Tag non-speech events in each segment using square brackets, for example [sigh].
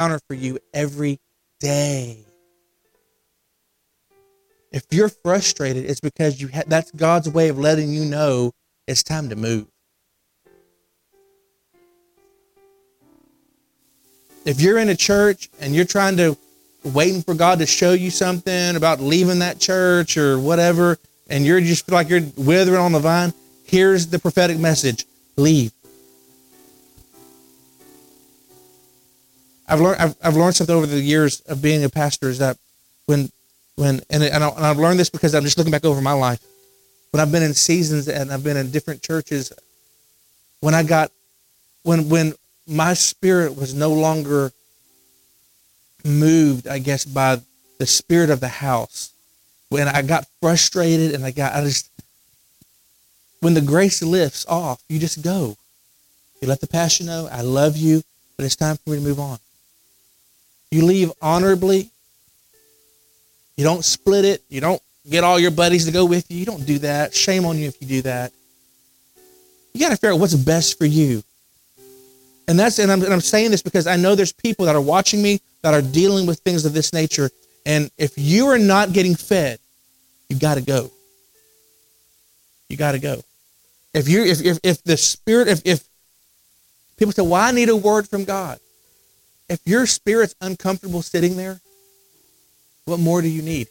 encounter for you every day. If you're frustrated, it's because you ha- that's God's way of letting you know it's time to move. If you're in a church and you're trying to waiting for God to show you something about leaving that church or whatever, and you're just like you're withering on the vine, here's the prophetic message: leave. I've learned I've, I've learned something over the years of being a pastor is that when when and, and, I, and I've learned this because I'm just looking back over my life. When I've been in seasons and I've been in different churches when I got when when my spirit was no longer moved I guess by the spirit of the house when I got frustrated and I got I just when the grace lifts off you just go. You let the passion know I love you but it's time for me to move on you leave honorably. You don't split it. You don't get all your buddies to go with you. You don't do that. Shame on you if you do that. You got to figure out what's best for you. And that's and I'm, and I'm saying this because I know there's people that are watching me that are dealing with things of this nature. And if you are not getting fed, you got to go. You got to go. If you if, if if the spirit if if people say, "Well, I need a word from God," If your spirit's uncomfortable sitting there, what more do you need?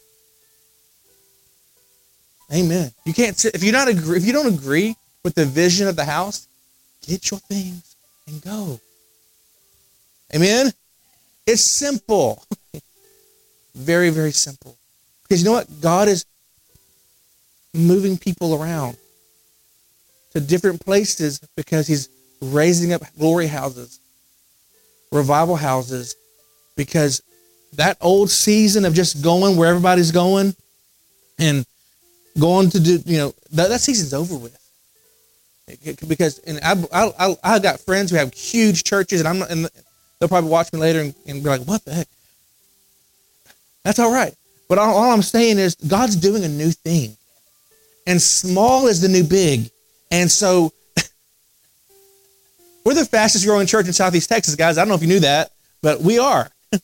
Amen. You can't sit if you not agree if you don't agree with the vision of the house, get your things and go. Amen. It's simple. [laughs] very, very simple. Because you know what? God is moving people around to different places because He's raising up glory houses revival houses because that old season of just going where everybody's going and going to do, you know, that, that season's over with. Because and I, I, I got friends who have huge churches, and I'm not, and they'll probably watch me later and, and be like, "What the heck?" That's all right. But all, all I'm saying is God's doing a new thing, and small is the new big, and so we're the fastest growing church in Southeast Texas, guys. I don't know if you knew that, but we are. [laughs] That's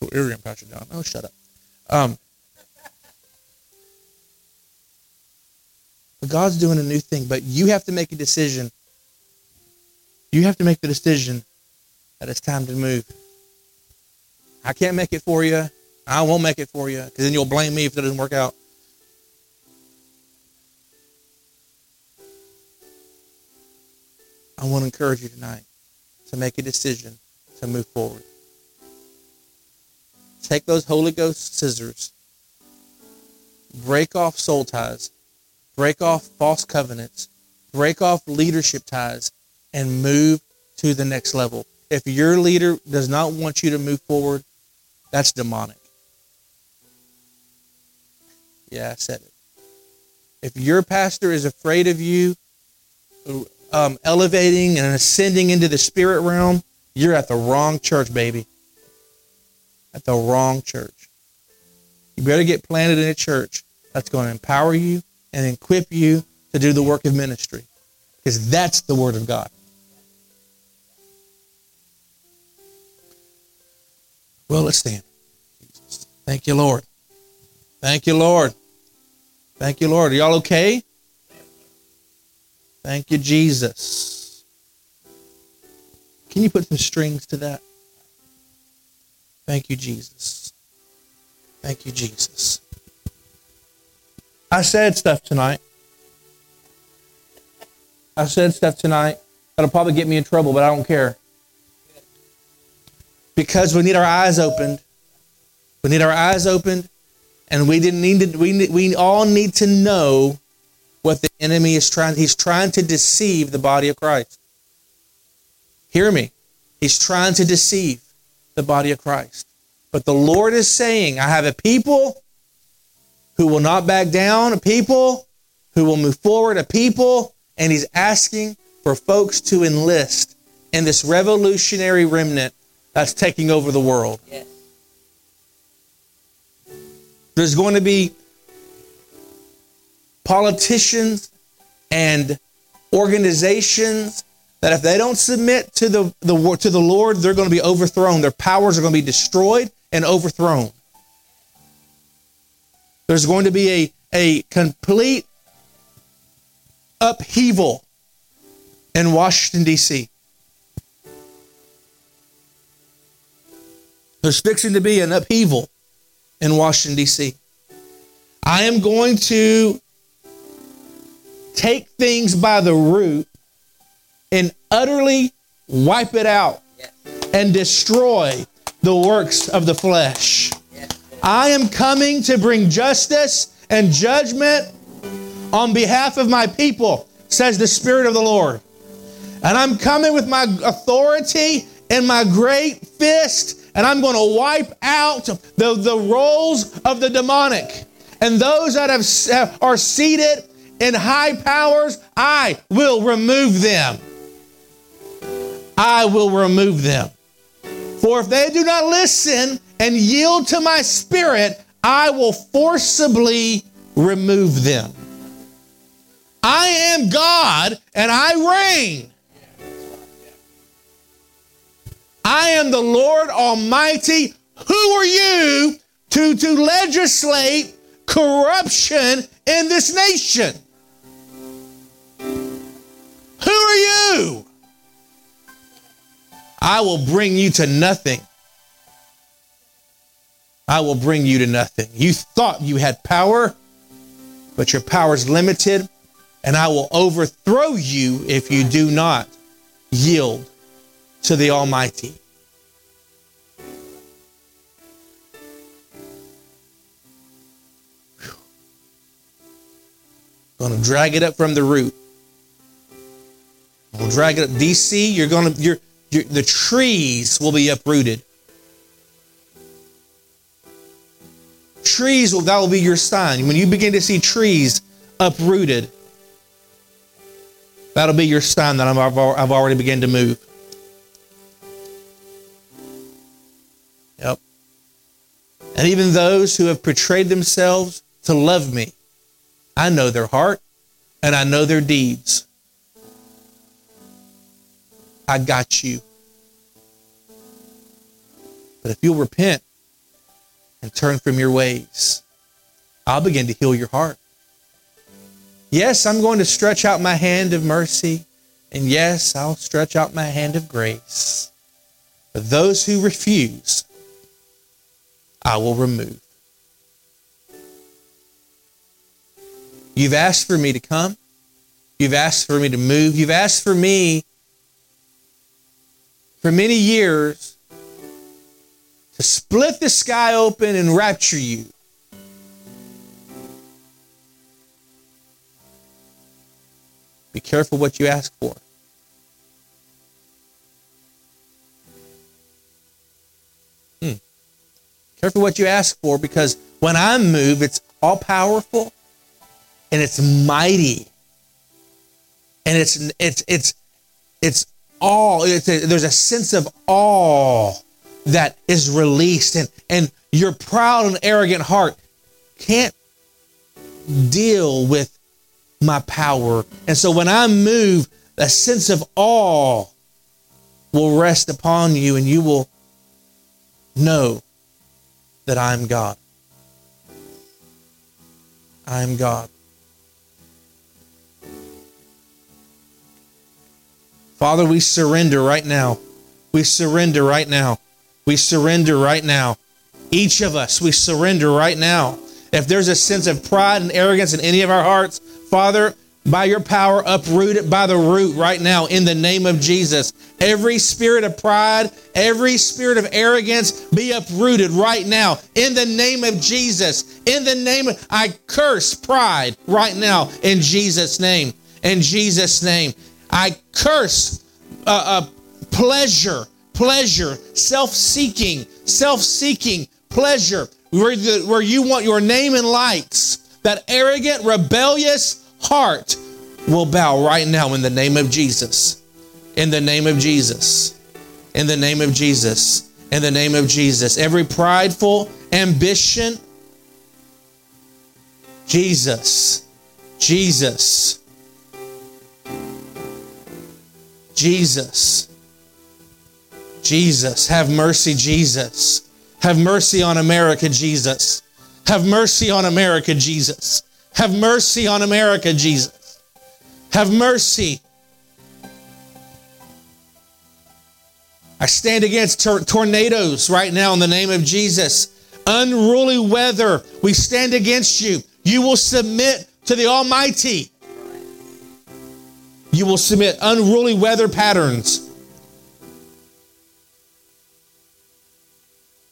what Arian Pastor John. Oh, shut up. Um, but God's doing a new thing, but you have to make a decision. You have to make the decision that it's time to move. I can't make it for you. I won't make it for you because then you'll blame me if it doesn't work out. I want to encourage you tonight to make a decision to move forward. Take those Holy Ghost scissors, break off soul ties, break off false covenants, break off leadership ties, and move to the next level. If your leader does not want you to move forward, that's demonic. Yeah, I said it. If your pastor is afraid of you, um, elevating and ascending into the spirit realm, you're at the wrong church, baby. At the wrong church. You better get planted in a church that's going to empower you and equip you to do the work of ministry. Because that's the Word of God. Well, let's stand. Thank you, Lord. Thank you, Lord. Thank you, Lord. Are y'all okay? Thank you, Jesus. Can you put some strings to that? Thank you, Jesus. Thank you, Jesus. I said stuff tonight. I said stuff tonight that'll probably get me in trouble, but I don't care. Because we need our eyes opened. We need our eyes opened, and we didn't need to, we, we all need to know what the enemy is trying he's trying to deceive the body of Christ. Hear me. He's trying to deceive the body of Christ. But the Lord is saying, I have a people who will not back down, a people who will move forward, a people, and he's asking for folks to enlist in this revolutionary remnant that's taking over the world. Yes. There's going to be politicians and organizations that if they don't submit to the, the to the Lord, they're going to be overthrown. Their powers are going to be destroyed and overthrown. There's going to be a, a complete upheaval in Washington, D.C. There's fixing to be an upheaval in Washington, D.C. I am going to take things by the root and utterly wipe it out and destroy the works of the flesh. I am coming to bring justice and judgment on behalf of my people, says the Spirit of the Lord. And I'm coming with my authority and my great fist, and I'm going to wipe out the, the rolls of the demonic. And those that have, are seated in high powers, I will remove them. I will remove them. For if they do not listen and yield to my spirit, I will forcibly remove them. I am God and I reign. I am the Lord Almighty. Who are you to, to legislate corruption in this nation? Who are you? I will bring you to nothing. I will bring you to nothing. You thought you had power, but your power is limited, and I will overthrow you if you do not yield to the Almighty. Going to drag it up from the root. We'll drag it up. DC, you're to, you're, you're, the trees will be uprooted. Trees will, that will be your sign. When you begin to see trees uprooted, that'll be your sign that i have already begun to move. Yep. And even those who have portrayed themselves to love me, I know their heart and I know their deeds. I got you. But if you'll repent and turn from your ways, I'll begin to heal your heart. Yes, I'm going to stretch out my hand of mercy. And yes, I'll stretch out my hand of grace. But those who refuse, I will remove. You've asked for me to come. You've asked for me to move. You've asked for me for many years to split the sky open and rapture you. Be careful what you ask for. Hmm. Careful what you ask for because when I move, it's all powerful and it's mighty. And it's it's it's it's all it's a, there's a sense of awe that is released and and your proud and arrogant heart can't deal with my power. And so when I move, a sense of awe will rest upon you and you will know that I'm God. I'm God. Father, we surrender right now. We surrender right now. We surrender right now. Each of us, we surrender right now. If there's a sense of pride and arrogance in any of our hearts, Father, by your power, uproot it by the root right now in the name of Jesus. Every spirit of pride, every spirit of arrogance be uprooted right now in the name of Jesus. In the name of, I curse pride right now in Jesus' name. In Jesus' name. I curse uh, uh, pleasure, pleasure, self seeking, self seeking pleasure, where, the, where you want your name in lights. That arrogant, rebellious heart will bow right now in the name of Jesus. In the name of Jesus. In the name of Jesus. In the name of Jesus. Every prideful ambition, Jesus. Jesus. Jesus. Jesus. Have mercy, Jesus. Have mercy on America, Jesus. Have mercy on America, Jesus. Have mercy on America, Jesus. Have mercy. I stand against tor- tornadoes right now in the name of Jesus. Unruly weather, we stand against you. You will submit to the Almighty. You will submit unruly weather patterns.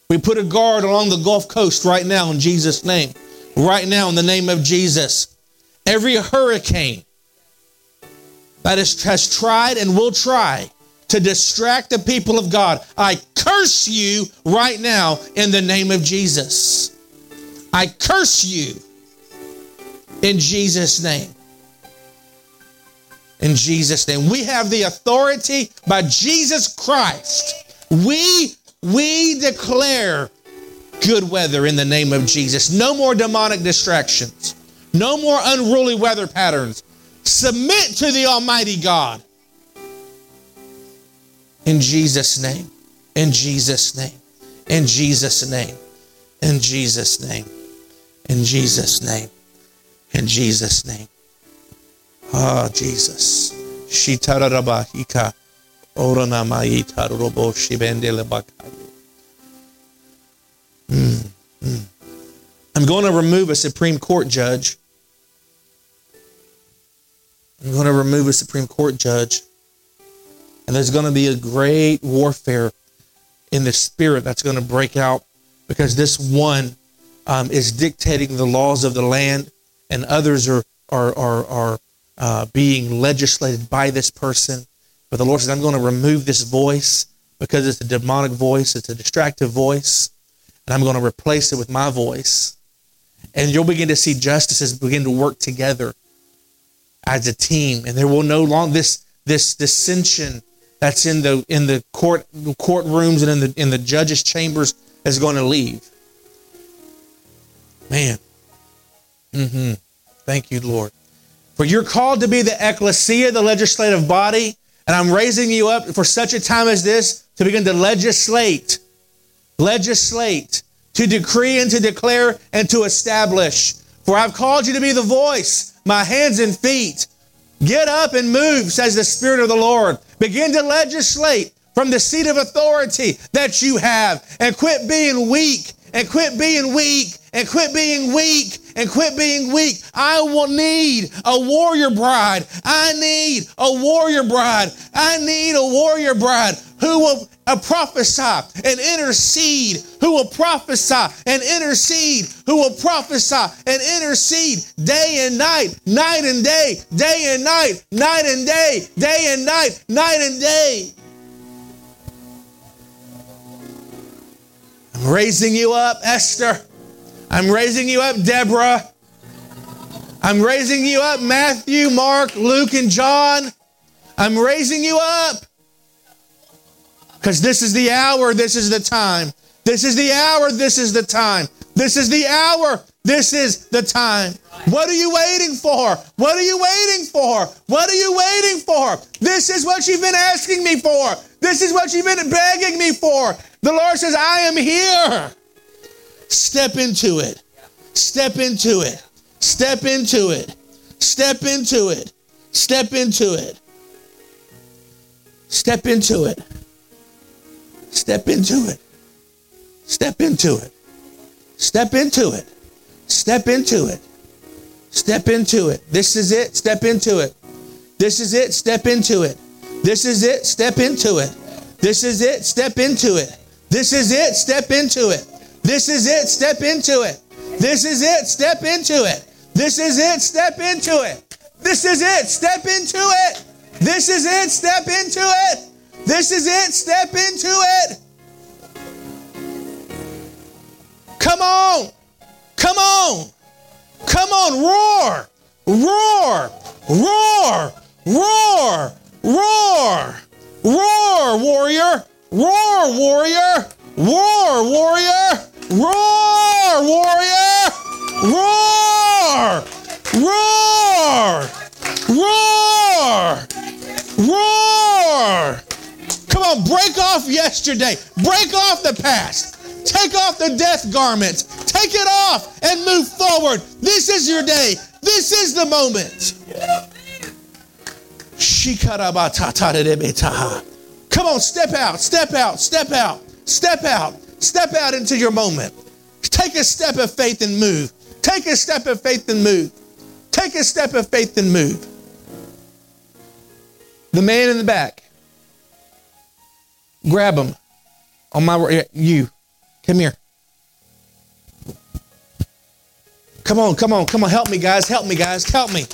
We put a guard along the Gulf Coast right now in Jesus' name. Right now in the name of Jesus. Every hurricane that is, has tried and will try to distract the people of God, I curse you right now in the name of Jesus. I curse you in Jesus' name in Jesus' name. We have the authority by Jesus Christ. We we declare good weather in the name of Jesus. No more demonic distractions. No more unruly weather patterns. Submit to the Almighty God. In Jesus' name. In Jesus' name. In Jesus' name. In Jesus' name. In Jesus' name. In Jesus' name. Ah, Jesus. Shitarabahika. Oranamaita robo shibendele bakaye. Mm, mm. I'm going to remove a Supreme Court judge. I'm going to remove a Supreme Court judge. And there's going to be a great warfare in the spirit that's going to break out because this one um, is dictating the laws of the land, and others are are are, are uh, being legislated by this person. But the Lord says, I'm going to remove this voice because it's a demonic voice, it's a distractive voice, and I'm going to replace it with my voice. And you'll begin to see justices begin to work together as a team, and there will no longer this this dissension that's in the in the court courtrooms and in the in the judges' chambers is going to leave. Man. Mm-hmm. Thank you, Lord. For you're called to be the ecclesia, the legislative body, and I'm raising you up for such a time as this to begin to legislate, legislate, to decree and to declare and to establish. For I've called you to be the voice, my hands and feet. Get up and move, says the Spirit of the Lord. Begin to legislate from the seat of authority that you have and quit being weak and quit being weak and quit being weak and quit being weak. I will need a warrior bride. I need a warrior bride. I need a warrior bride who will prophesy and intercede, who will prophesy and intercede, who will prophesy and intercede day and night, night and day, day and night, night and day, day and night, night and day. I'm raising you up, Esther. I'm raising you up, Deborah. I'm raising you up, Matthew, Mark, Luke, and John. I'm raising you up. Because this is the hour, this is the time. This is the hour, this is the time. This is the hour, this is the time. What are you waiting for? What are you waiting for? What are you waiting for? This is what you've been asking me for. This is what you've been begging me for. The Lord says, I am here. Step into it. Step into it. Step into it. Step into it. Step into it. Step into it. Step into it. Step into it. Step into it. Step into it. Step into it. This is it. Step into it. This is it. Step into it. This is it. Step into it. This is it. Step into it. This is it. Step into it. This is it. Step into it. This is it. Step into it. This is it. Step into it. This is it. Step into it. This is it. Step into it. This is it. Step into it. Come on. Come on. Come on. Roar. Roar. Roar. Roar. Roar. Roar, warrior. Roar, warrior. Roar, warrior. Roar, warrior! Roar! Roar! Roar! Roar! Come on, break off yesterday. Break off the past. Take off the death garments. Take it off and move forward. This is your day. This is the moment. Come on, step out, step out, step out, step out, step out into your moment. Take a step of faith and move. Take a step of faith and move. Take a step of faith and move. The man in the back. Grab him. On my you. Come here. Come on, come on, come on. Help me, guys. Help me, guys. Help me.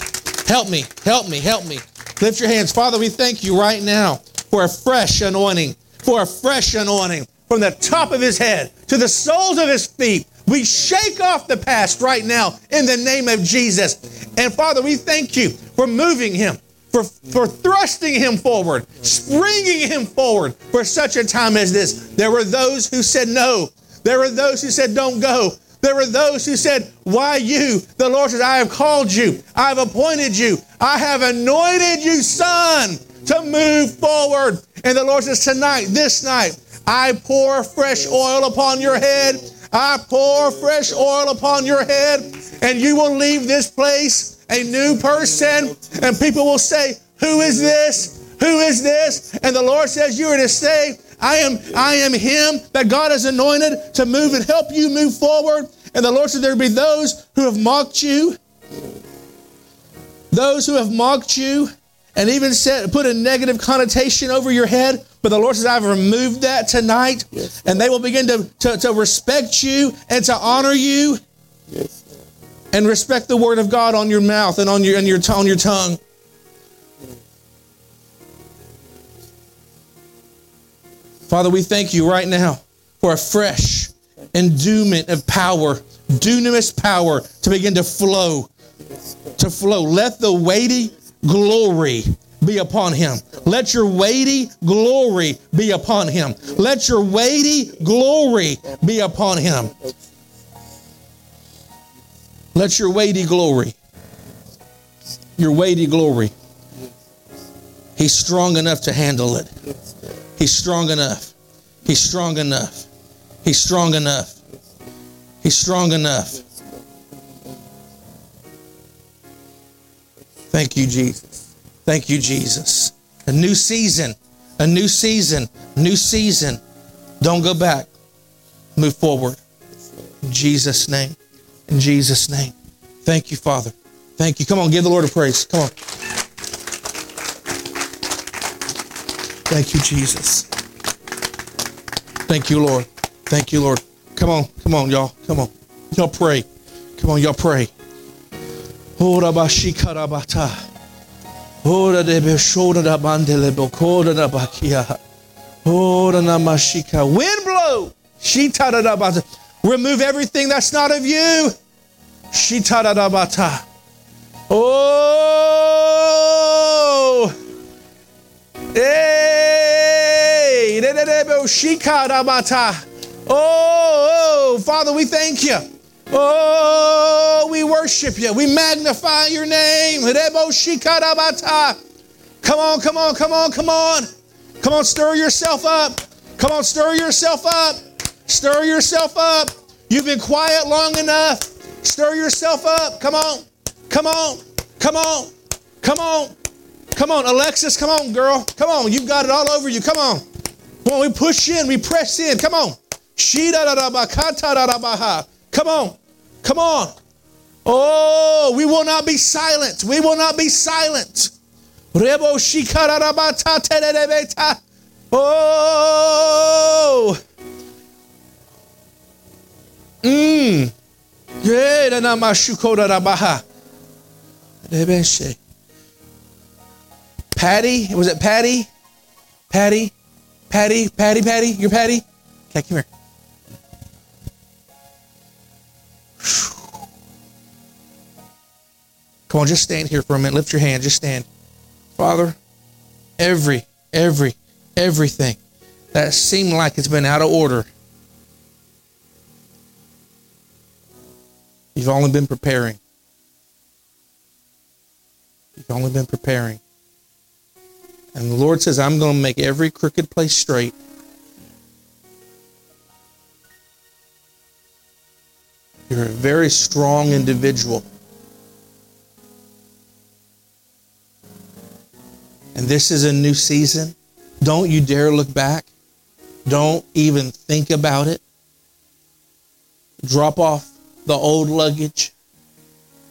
Help me. Help me. Help me. Lift your hands. Father, we thank you right now for a fresh anointing, for a fresh anointing from the top of his head to the soles of his feet. We shake off the past right now in the name of Jesus. And Father, we thank you for moving him, for, for thrusting him forward, springing him forward for such a time as this. There were those who said no. There were those who said, don't go. There were those who said, Why you? The Lord said, I have called you, I have appointed you, I have anointed you, son, to move forward. And the Lord says, Tonight, this night, I pour fresh oil upon your head. I pour fresh oil upon your head, and you will leave this place a new person. And people will say, Who is this? Who is this? And the Lord says, You are to say, I am, I am him that God has anointed to move and help you move forward. And the Lord said, There be those who have mocked you, those who have mocked you, and even said, put a negative connotation over your head. But the Lord says, I've removed that tonight, yes, and they will begin to, to, to, respect you and to honor you. Yes, and respect the word of God on your mouth and on your, and your, on your tongue. Father, we thank you right now for a fresh endowment of power, dunamis power to begin to flow, to flow. Let the weighty glory be upon him. Let your weighty glory be upon him. Let your weighty glory be upon him. Let your weighty glory, your weighty glory, he's strong enough to handle it. He's strong enough. He's strong enough. He's strong enough. He's strong enough. Thank you, Jesus. Thank you, Jesus. A new season. A new season. New season. Don't go back. Move forward. In Jesus' name. In Jesus' name. Thank you, Father. Thank you. Come on, give the Lord a praise. Come on. Thank you, Jesus. Thank you, Lord. Thank you, Lord. Come on, come on, y'all. Come on. Y'all pray. Come on, y'all pray. Ora bashikarabata. Ora de beshoda da bandele bokoda da bakia. Ora namashika. Wind blow. Shitara da bata. Remove everything that's not of you. Shitara da bata. Oh. Hey. Oh, oh, oh, Father, we thank you. Oh, we worship you. We magnify your name. Come on, come on, come on, come on. Come on, stir yourself up. Come on, stir yourself up. Stir yourself up. You've been quiet long enough. Stir yourself up. Come on. Come on. Come on. Come on. Come on, Alexis. Come on, girl. Come on. You've got it all over you. Come on. Come on, we push in, we press in. Come on. Come on. Come on. Oh, we will not be silent. We will not be silent. Oh. Mmm. Patty, was it Patty? Patty? Patty, Patty, Patty, you're Patty? Okay, come here. Come on, just stand here for a minute. Lift your hand. Just stand. Father, every, every, everything that seemed like it's been out of order, you've only been preparing. You've only been preparing. And the Lord says, I'm going to make every crooked place straight. You're a very strong individual. And this is a new season. Don't you dare look back. Don't even think about it. Drop off the old luggage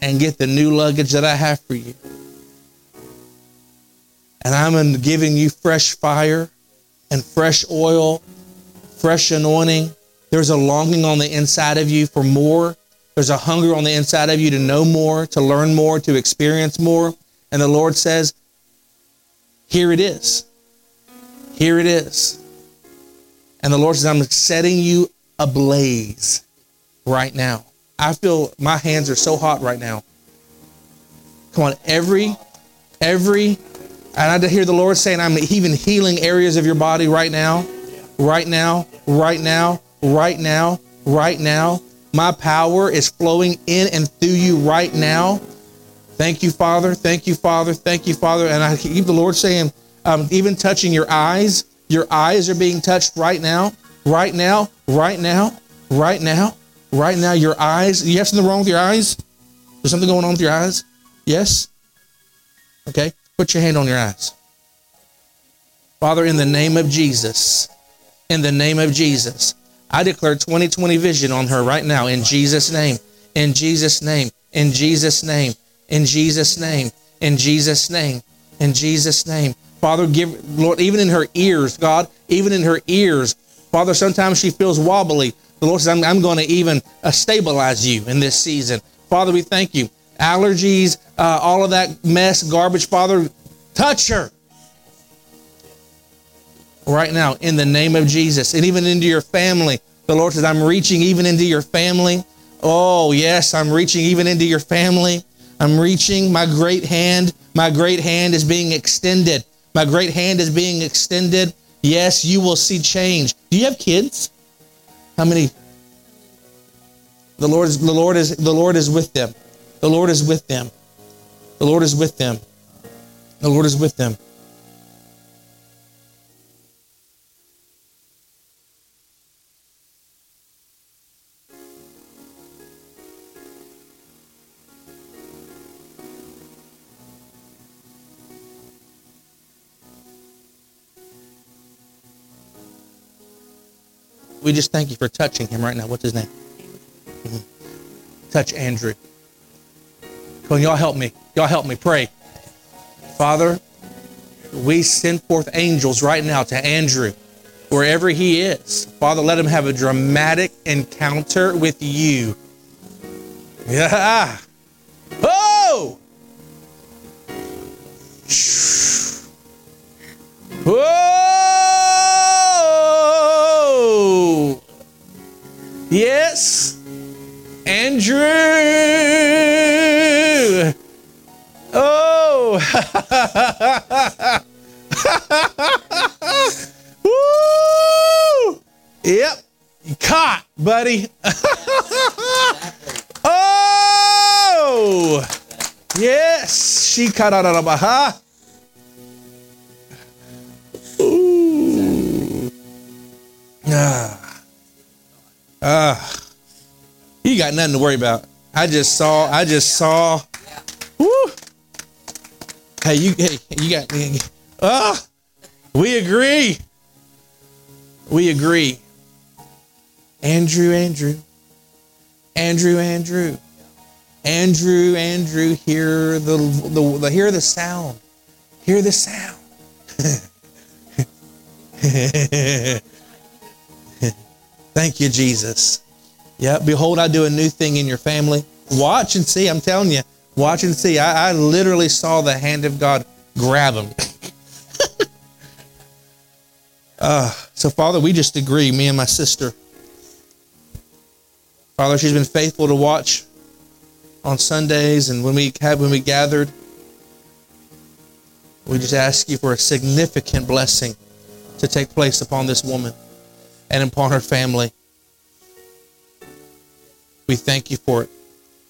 and get the new luggage that I have for you. And I'm giving you fresh fire and fresh oil, fresh anointing. There's a longing on the inside of you for more. There's a hunger on the inside of you to know more, to learn more, to experience more. And the Lord says, Here it is. Here it is. And the Lord says, I'm setting you ablaze right now. I feel my hands are so hot right now. Come on, every, every, and I hear the Lord saying, I'm even healing areas of your body right now, right now, right now, right now, right now. My power is flowing in and through you right now. Thank you, Father. Thank you, Father. Thank you, Father. And I keep the Lord saying, um, even touching your eyes. Your eyes are being touched right now, right now, right now, right now, right now. Your eyes. You have something wrong with your eyes? There's something going on with your eyes? Yes? Okay. Put your hand on your eyes. Father, in the name of Jesus, in the name of Jesus, I declare 2020 vision on her right now in Jesus' name, in Jesus' name, in Jesus' name, in Jesus' name, in Jesus' name, in Jesus' name. Father, give, Lord, even in her ears, God, even in her ears, Father, sometimes she feels wobbly. The Lord says, I'm, I'm going to even uh, stabilize you in this season. Father, we thank you. Allergies, uh, all of that mess, garbage, Father, touch her right now in the name of Jesus and even into your family. The Lord says, I'm reaching even into your family. Oh, yes, I'm reaching even into your family. I'm reaching. My great hand, my great hand is being extended. My great hand is being extended. Yes, you will see change. Do you have kids? How many? The Lord is the Lord is the Lord is with them. The Lord is with them. The Lord is with them. The Lord is with them. We just thank you for touching him right now. What's his name? Mm-hmm. Touch Andrew. Come on, y'all help me. Y'all help me. Pray. Father, we send forth angels right now to Andrew, wherever he is. Father, let him have a dramatic encounter with you. Yeah. Oh! Whoa! Yes. Andrew. Oh. [laughs] Woo! Yep. Caught, buddy. [laughs] oh. Yes. She caught out of baha. Ooh. Ah. Ah. You got nothing to worry about. I just saw, I just saw. Woo. Hey, you hey, you got ah. We agree. We agree. Andrew, Andrew. Andrew, Andrew. Andrew, Andrew, hear the, the, the hear the sound. Hear the sound. [laughs] Thank you, Jesus. Yeah, behold, I do a new thing in your family. Watch and see. I'm telling you, watch and see. I, I literally saw the hand of God grab him. [laughs] uh, so, Father, we just agree, me and my sister. Father, she's been faithful to watch on Sundays and when we have when we gathered. We just ask you for a significant blessing to take place upon this woman and upon her family. We thank you for it.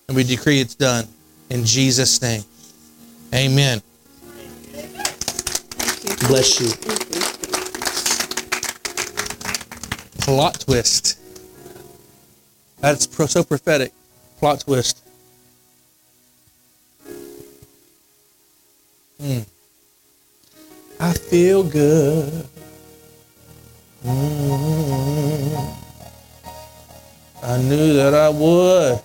And we decree it's done. In Jesus' name. Amen. Bless you. Plot twist. That's so prophetic. Plot twist. Mm. I feel good. Mm. I knew that I would.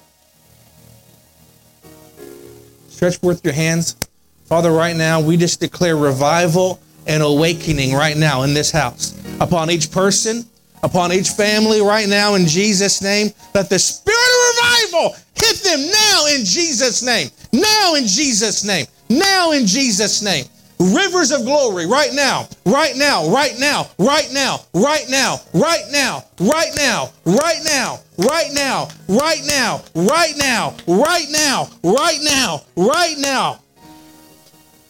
Stretch forth your hands. Father, right now, we just declare revival and awakening right now in this house upon each person, upon each family right now in Jesus' name. Let the spirit of revival hit them now in Jesus' name. Now in Jesus' name. Now in Jesus' name. Rivers of glory right now, right now, right now, right now, right now, right now, right now, right now, right now, right now, right now, right now, right now, right now,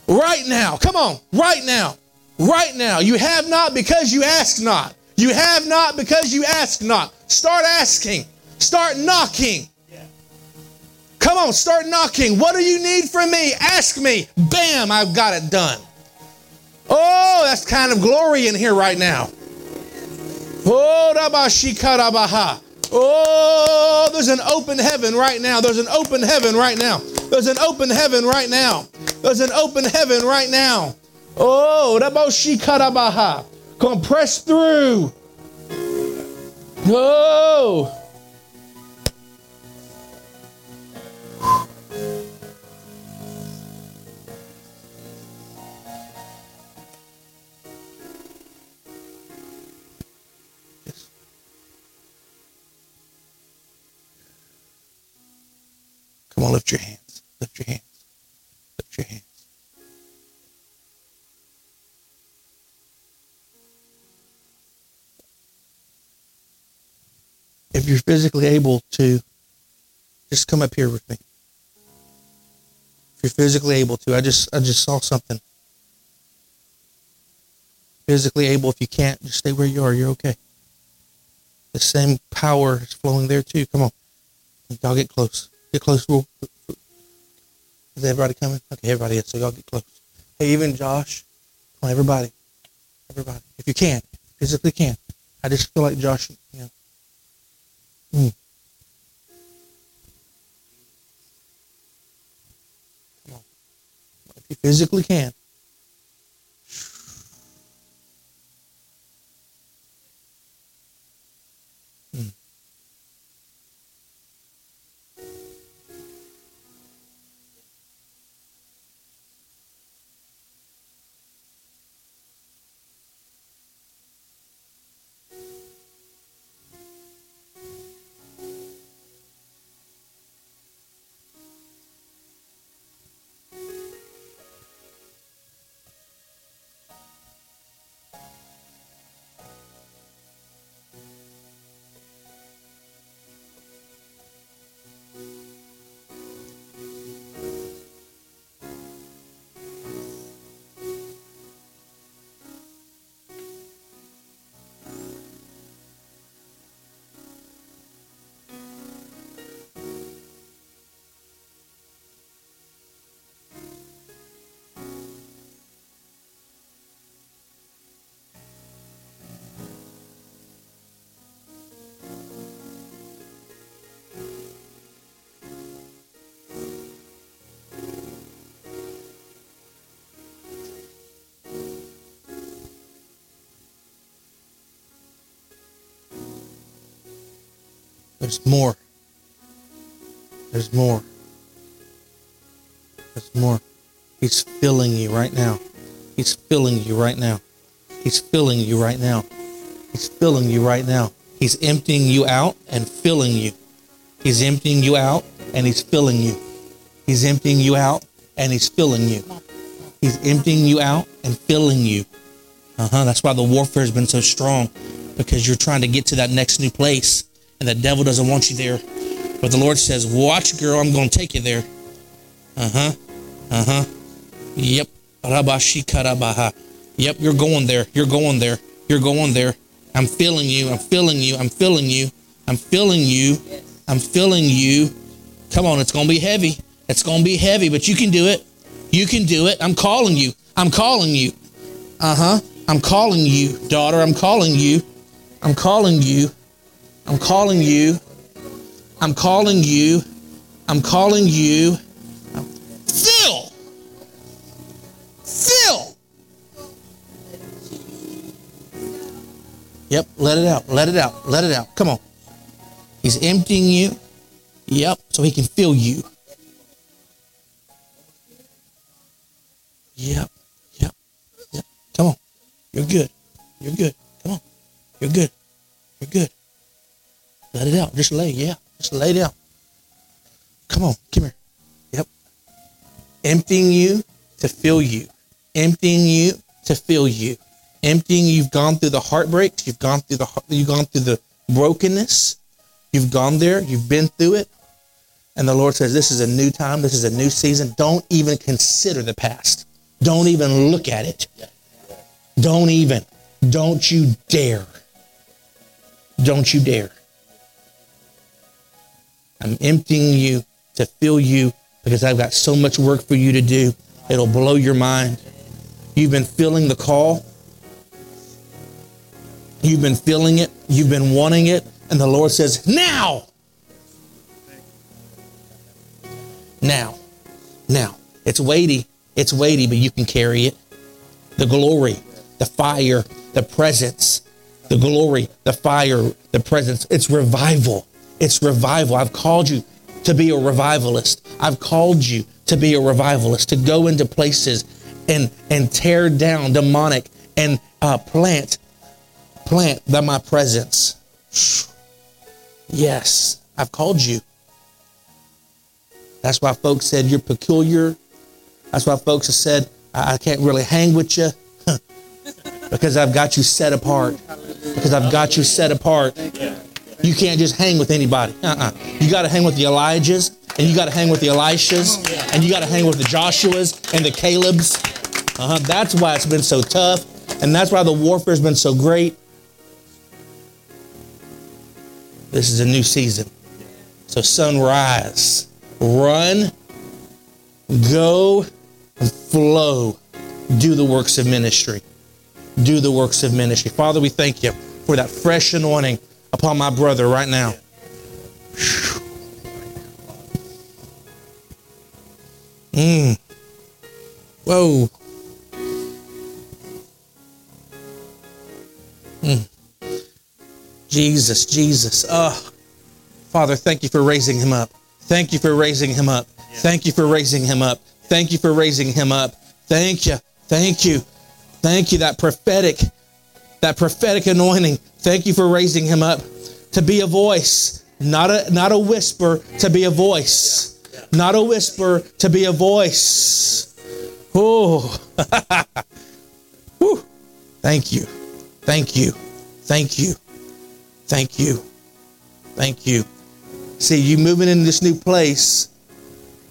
right now. Come on, right now, right now. You have not because you ask not. You have not because you ask not. Start asking. Start knocking. Come on, start knocking. What do you need from me? Ask me. Bam, I've got it done. Oh, that's kind of glory in here right now. Oh, oh, there's an open heaven right now. There's an open heaven right now. There's an open heaven right now. There's an open heaven right now. Oh, Come press through. Oh. Come on, lift your hands. Lift your hands. Lift your hands. If you're physically able to, just come up here with me. If you're physically able to, I just I just saw something. Physically able, if you can't, just stay where you are. You're okay. The same power is flowing there too. Come on. Y'all get close. Get close. Is everybody coming? Okay, everybody is. So y'all get close. Hey, even Josh. Come everybody. Everybody. If you can, physically can. I just feel like Josh, you know. Mm. Come on. If you physically can. There's more. There's more. There's more. He's filling you right now. He's filling you right now. He's filling you right now. He's filling you right now. He's emptying you out and filling you. He's emptying you out and he's filling you. He's emptying you out and he's filling you. He's emptying you out and filling you. Uh huh. That's why the warfare has been so strong because you're trying to get to that next new place and the devil doesn't want you there. But the Lord says, Watch, girl, I'm going to take you there. Uh huh. Uh huh. Yep. Yep, you're going there. You're going there. You're going there. I'm feeling you. I'm feeling you. I'm feeling you. I'm feeling you. I'm feeling you. Come on, it's going to be heavy. It's going to be heavy, but you can do it. You can do it. I'm calling you. I'm calling you. Uh huh. I'm calling you, daughter. I'm calling you. I'm calling you. I'm calling you. I'm calling you. I'm calling you. Phil! Fill. Yep, let it out. Let it out. Let it out. Come on. He's emptying you. Yep, so he can fill you. Yep, yep, yep. Come on. You're good. You're good. Come on. You're good. You're good. Let it out. Just lay. Yeah. Just lay down. Come on. Come here. Yep. Emptying you to fill you. Emptying you to fill you. Emptying. You've gone through the heartbreaks. You've gone through the. You've gone through the brokenness. You've gone there. You've been through it. And the Lord says, This is a new time. This is a new season. Don't even consider the past. Don't even look at it. Don't even. Don't you dare. Don't you dare. I'm emptying you to fill you because I've got so much work for you to do. It'll blow your mind. You've been feeling the call. You've been feeling it. You've been wanting it. And the Lord says, Now. Now. Now. It's weighty. It's weighty, but you can carry it. The glory, the fire, the presence, the glory, the fire, the presence. It's revival. It's revival. I've called you to be a revivalist. I've called you to be a revivalist, to go into places and and tear down demonic and uh, plant plant my presence. Yes, I've called you. That's why folks said you're peculiar. That's why folks have said I can't really hang with you [laughs] because I've got you set apart. Because I've got you set apart. You can't just hang with anybody. Uh-uh. You got to hang with the Elijahs, and you got to hang with the Elishas, and you got to hang with the Joshuas and the Calebs. Uh-huh. That's why it's been so tough, and that's why the warfare's been so great. This is a new season. So, sunrise, run, go, and flow. Do the works of ministry. Do the works of ministry. Father, we thank you for that fresh anointing upon my brother right now. Mm. Whoa. Mm. Jesus, Jesus. Oh, Father, thank you for raising him up. Thank you for raising him up. Thank you for raising him up. Thank you for raising him up. Thank you. Thank you. Thank you. That prophetic, that prophetic anointing. Thank you for raising him up to be a voice, not a not a whisper, to be a voice. Not a whisper, to be a voice. Oh. [laughs] Thank you. Thank you. Thank you. Thank you. Thank you. See, you moving in this new place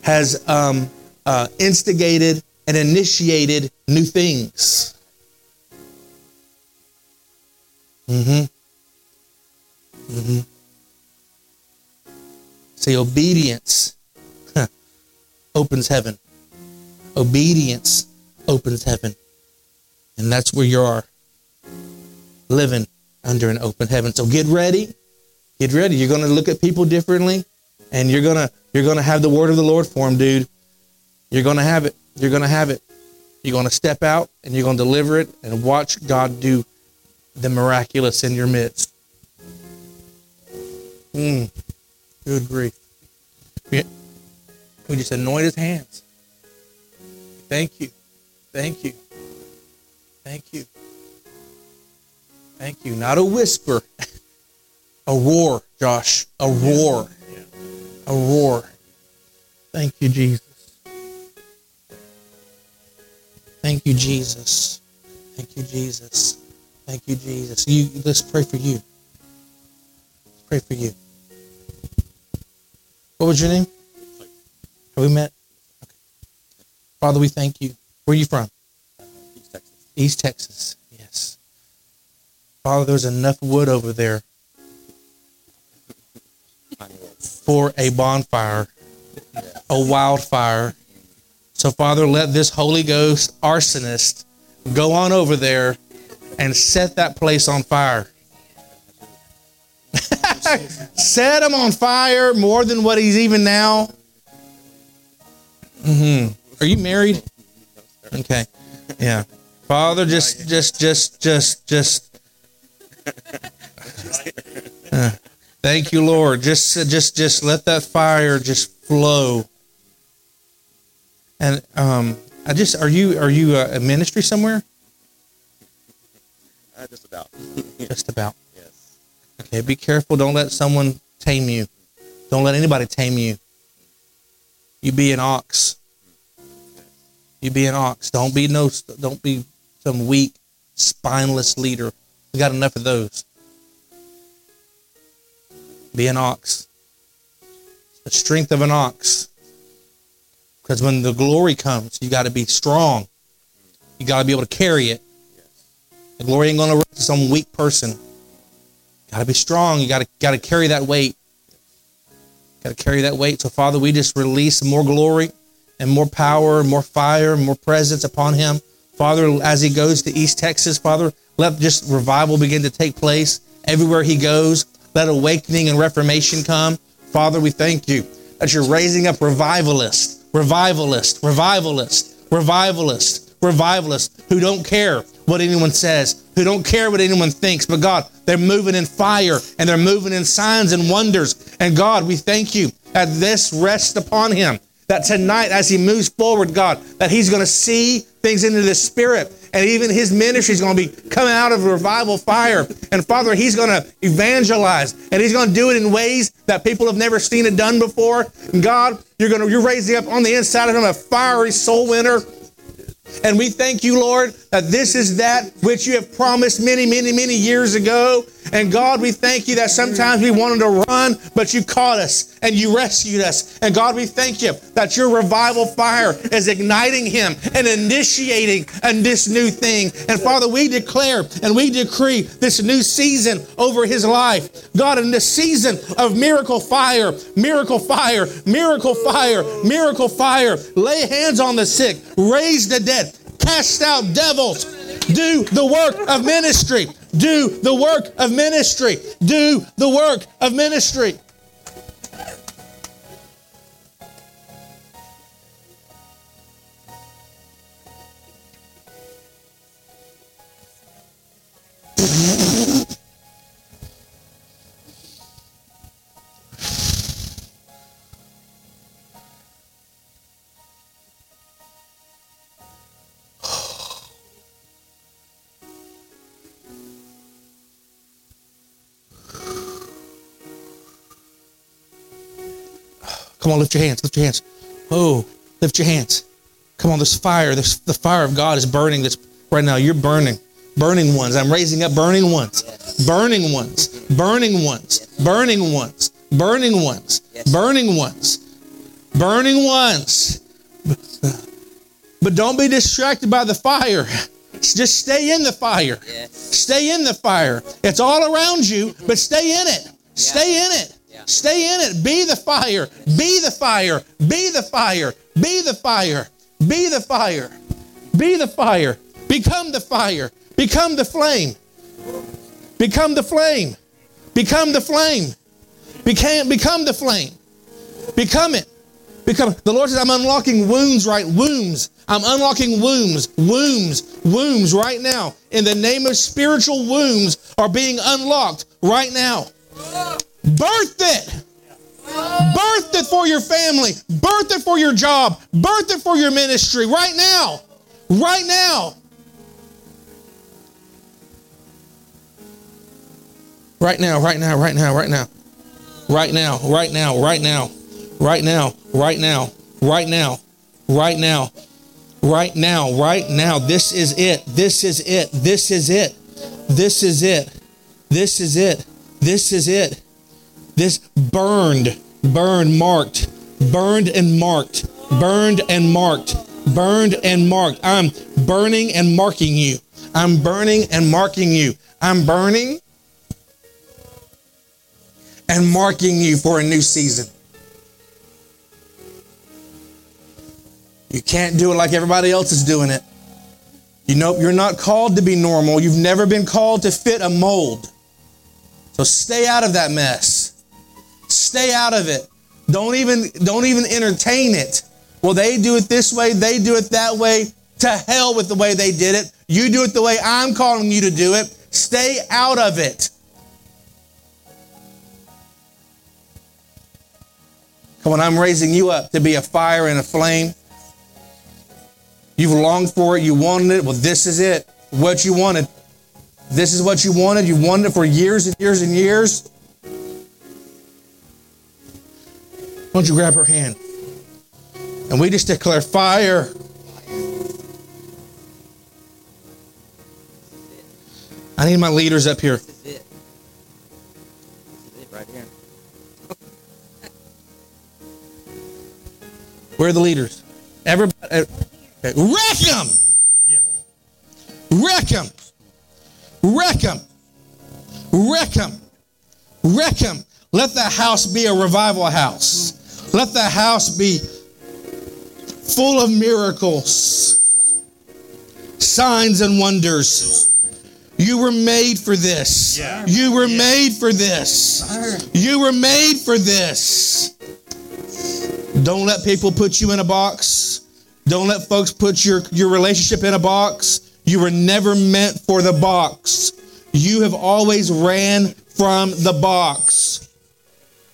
has um, uh, instigated and initiated new things. Mm-hmm. Mm-hmm. See, obedience huh, opens heaven. Obedience opens heaven. And that's where you are living under an open heaven. So get ready. Get ready. You're going to look at people differently and you're going to you're going to have the word of the Lord for them, dude. You're going to have it. You're going to have it. You're going to step out and you're going to deliver it and watch God do the miraculous in your midst. Mm, good grief. We, we just anoint his hands. Thank you. Thank you. Thank you. Thank you. Not a whisper, [laughs] a roar, Josh. A roar. A roar. Thank you, Jesus. Thank you, Jesus. Thank you, Jesus. Thank you, Jesus. You let's pray for you. Let's pray for you. What was your name? Have we met? Okay. Father, we thank you. Where are you from? East Texas. East Texas. Yes. Father, there's enough wood over there for a bonfire, a wildfire. So, Father, let this Holy Ghost arsonist go on over there and set that place on fire. [laughs] set him on fire more than what he's even now. hmm Are you married? Okay. Yeah. Father, just, just, just, just, just. [laughs] Uh, thank you, Lord. Just, just, just let that fire just flow. And um, I just, are you, are you a ministry somewhere? Uh, just about. [laughs] Just about. yes. Okay, be careful. Don't let someone tame you. Don't let anybody tame you. You be an ox. You be an ox. Don't be no. Don't be some weak, spineless leader. We got enough of those. Be an ox. The strength of an ox. Because when the glory comes, you got to be strong. You got to be able to carry it. The glory ain't to rest to some weak person. Got to be strong. You got to got to carry that weight. Got to carry that weight. So Father, we just release more glory and more power, and more fire, and more presence upon him. Father, as he goes to East Texas, Father, let just revival begin to take place everywhere he goes. Let awakening and reformation come. Father, we thank you that you're raising up revivalists, revivalists, revivalists, revivalists, revivalists who don't care what anyone says, who don't care what anyone thinks. But God, they're moving in fire and they're moving in signs and wonders. And God, we thank you that this rests upon him. That tonight, as he moves forward, God, that he's going to see things into the spirit. And even his ministry is going to be coming out of revival fire. And Father, he's going to evangelize and he's going to do it in ways that people have never seen it done before. And God, you're going to, you're raising up on the inside of him a fiery soul winner and we thank you, Lord, that this is that which you have promised many, many, many years ago. And God, we thank you that sometimes we wanted to run, but you caught us and you rescued us. And God, we thank you that your revival fire is igniting him and initiating and this new thing. And Father, we declare and we decree this new season over his life. God, in this season of miracle fire, miracle fire, miracle fire, miracle fire, lay hands on the sick, raise the dead, cast out devils, do the work of ministry. Do the work of ministry. Do the work of ministry. Come on, lift your hands. Lift your hands. Oh, lift your hands. Come on, this fire, this the fire of God is burning this right now. You're burning. Burning ones. I'm raising up burning ones. Burning ones. Burning ones. Burning ones. Burning ones. Burning ones. Burning ones. But don't be distracted by the fire. Just stay in the fire. Stay in the fire. It's all around you, but stay in it. Stay in it. Stay in it. Be the fire. Be the fire. Be the fire. Be the fire. Be the fire. Be the fire. Become the fire. Become the flame. Become the flame. Become the flame. Become the flame. Become it. Become the Lord says, I'm unlocking wounds, right? Wombs. I'm unlocking wombs, wombs, wombs right now. In the name of spiritual wombs are being unlocked right now. Birth it. Birth it for your family. Birth it for your job. Birth it for your ministry right now. Right now. Right now, right now, right now, right now. Right now, right now, right now. Right now, right now, right now, right now, right now, right now. This is it. This is it. This is it. This is it. This is it. This is it. This burned, burned, marked, burned and marked, burned and marked, burned and marked. I'm burning and marking you. I'm burning and marking you. I'm burning and marking you for a new season. You can't do it like everybody else is doing it. You know, you're not called to be normal. You've never been called to fit a mold. So stay out of that mess. Stay out of it. Don't even don't even entertain it. Well, they do it this way, they do it that way. To hell with the way they did it. You do it the way I'm calling you to do it. Stay out of it. Come on, I'm raising you up to be a fire and a flame. You've longed for it, you wanted it. Well, this is it. What you wanted. This is what you wanted. You wanted it for years and years and years. Why don't you grab her hand? And we just declare fire. I need my leaders up here. This is it. This is it right here. Where are the leaders? Everybody. uh, Okay. Wreck them! Wreck them! Wreck them! Wreck them! Wreck them! Let the house be a revival house. Let the house be full of miracles, signs, and wonders. You were made for this. Yeah. You were made for this. You were made for this. Don't let people put you in a box. Don't let folks put your, your relationship in a box. You were never meant for the box. You have always ran from the box.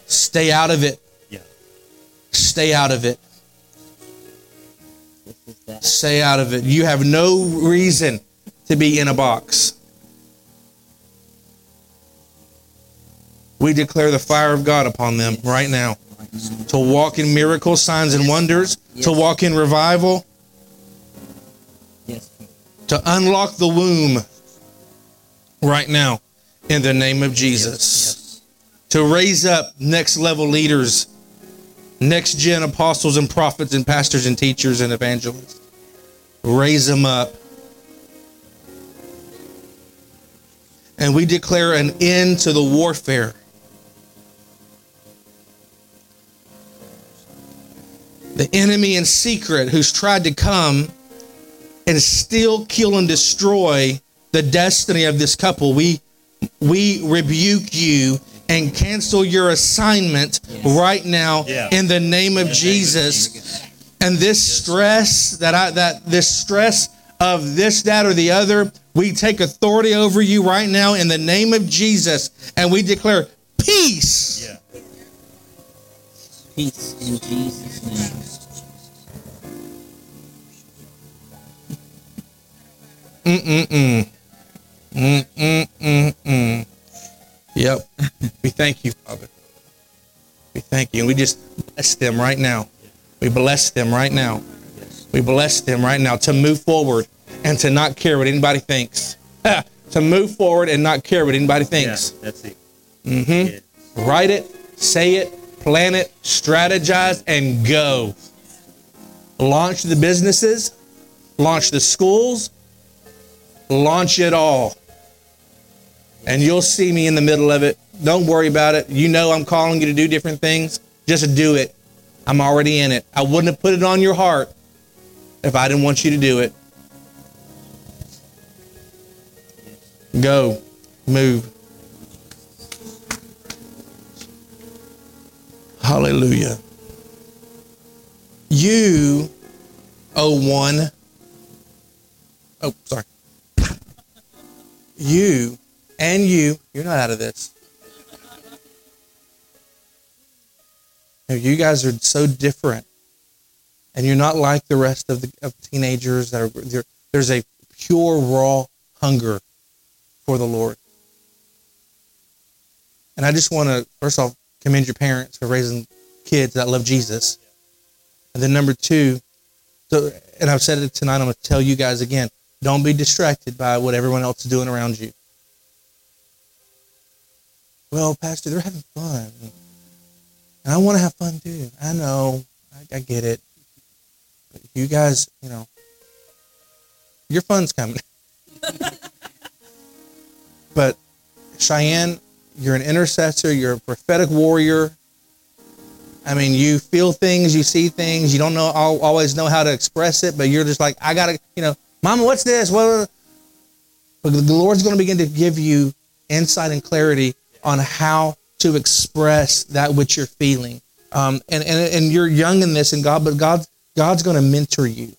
Stay out of it. Yeah. Stay out of it. Stay out of it. You have no reason to be in a box. We declare the fire of God upon them right now to walk in miracles, signs, and wonders, to walk in revival, Yes. to unlock the womb right now in the name of Jesus. To raise up next level leaders, next gen apostles and prophets and pastors and teachers and evangelists. Raise them up. And we declare an end to the warfare. The enemy in secret who's tried to come and still kill and destroy the destiny of this couple. We we rebuke you and cancel your assignment right now Yeah. in the name of Jesus. And this stress that I that this stress of this, that, or the other, we take authority over you right now in the name of Jesus, and we declare peace. Yeah. Peace in Jesus' name. Mm-mm-mm. Mm-mm-mm-mm. Yep. we thank you, Father. We thank you. And we just bless them right now. We bless them right now. We bless them right now to move forward and to not care what anybody thinks. [laughs] to move forward and not care what anybody Yeah. thinks. That's it. Mm-hmm. Yeah. Write it, say it, plan it, strategize, and go. Launch the businesses, launch the schools, launch it all. And you'll see me in the middle of it. Don't worry about it. You know I'm calling you to do different things. Just do it. I'm already in it. I wouldn't have put it on your heart if I didn't want you to do it. Go. Move. Hallelujah. You owe one. Oh, sorry. You and you, you're not out of this. You guys are so different. And you're not like the rest of the of teenagers that are there's a pure raw hunger for the Lord. And I just want to first off commend your parents for raising kids that love Jesus. And then number two, so and I've said it tonight, I'm gonna tell you guys again, don't be distracted by what everyone else is doing around you. Well, Pastor, they're having fun. And I want to have fun too. I know. I, I get it. But you guys, you know, your fun's coming. [laughs] but Cheyenne, you're an intercessor, you're a prophetic warrior. I mean, you feel things, you see things, you don't know al- always know how to express it, but you're just like, I gotta, you know, Mama, what's this? Well, but the Lord's going to begin to give you insight and clarity on how to express that which you're feeling. Um, and, and and you're young in this, and God, but God God's going to mentor you.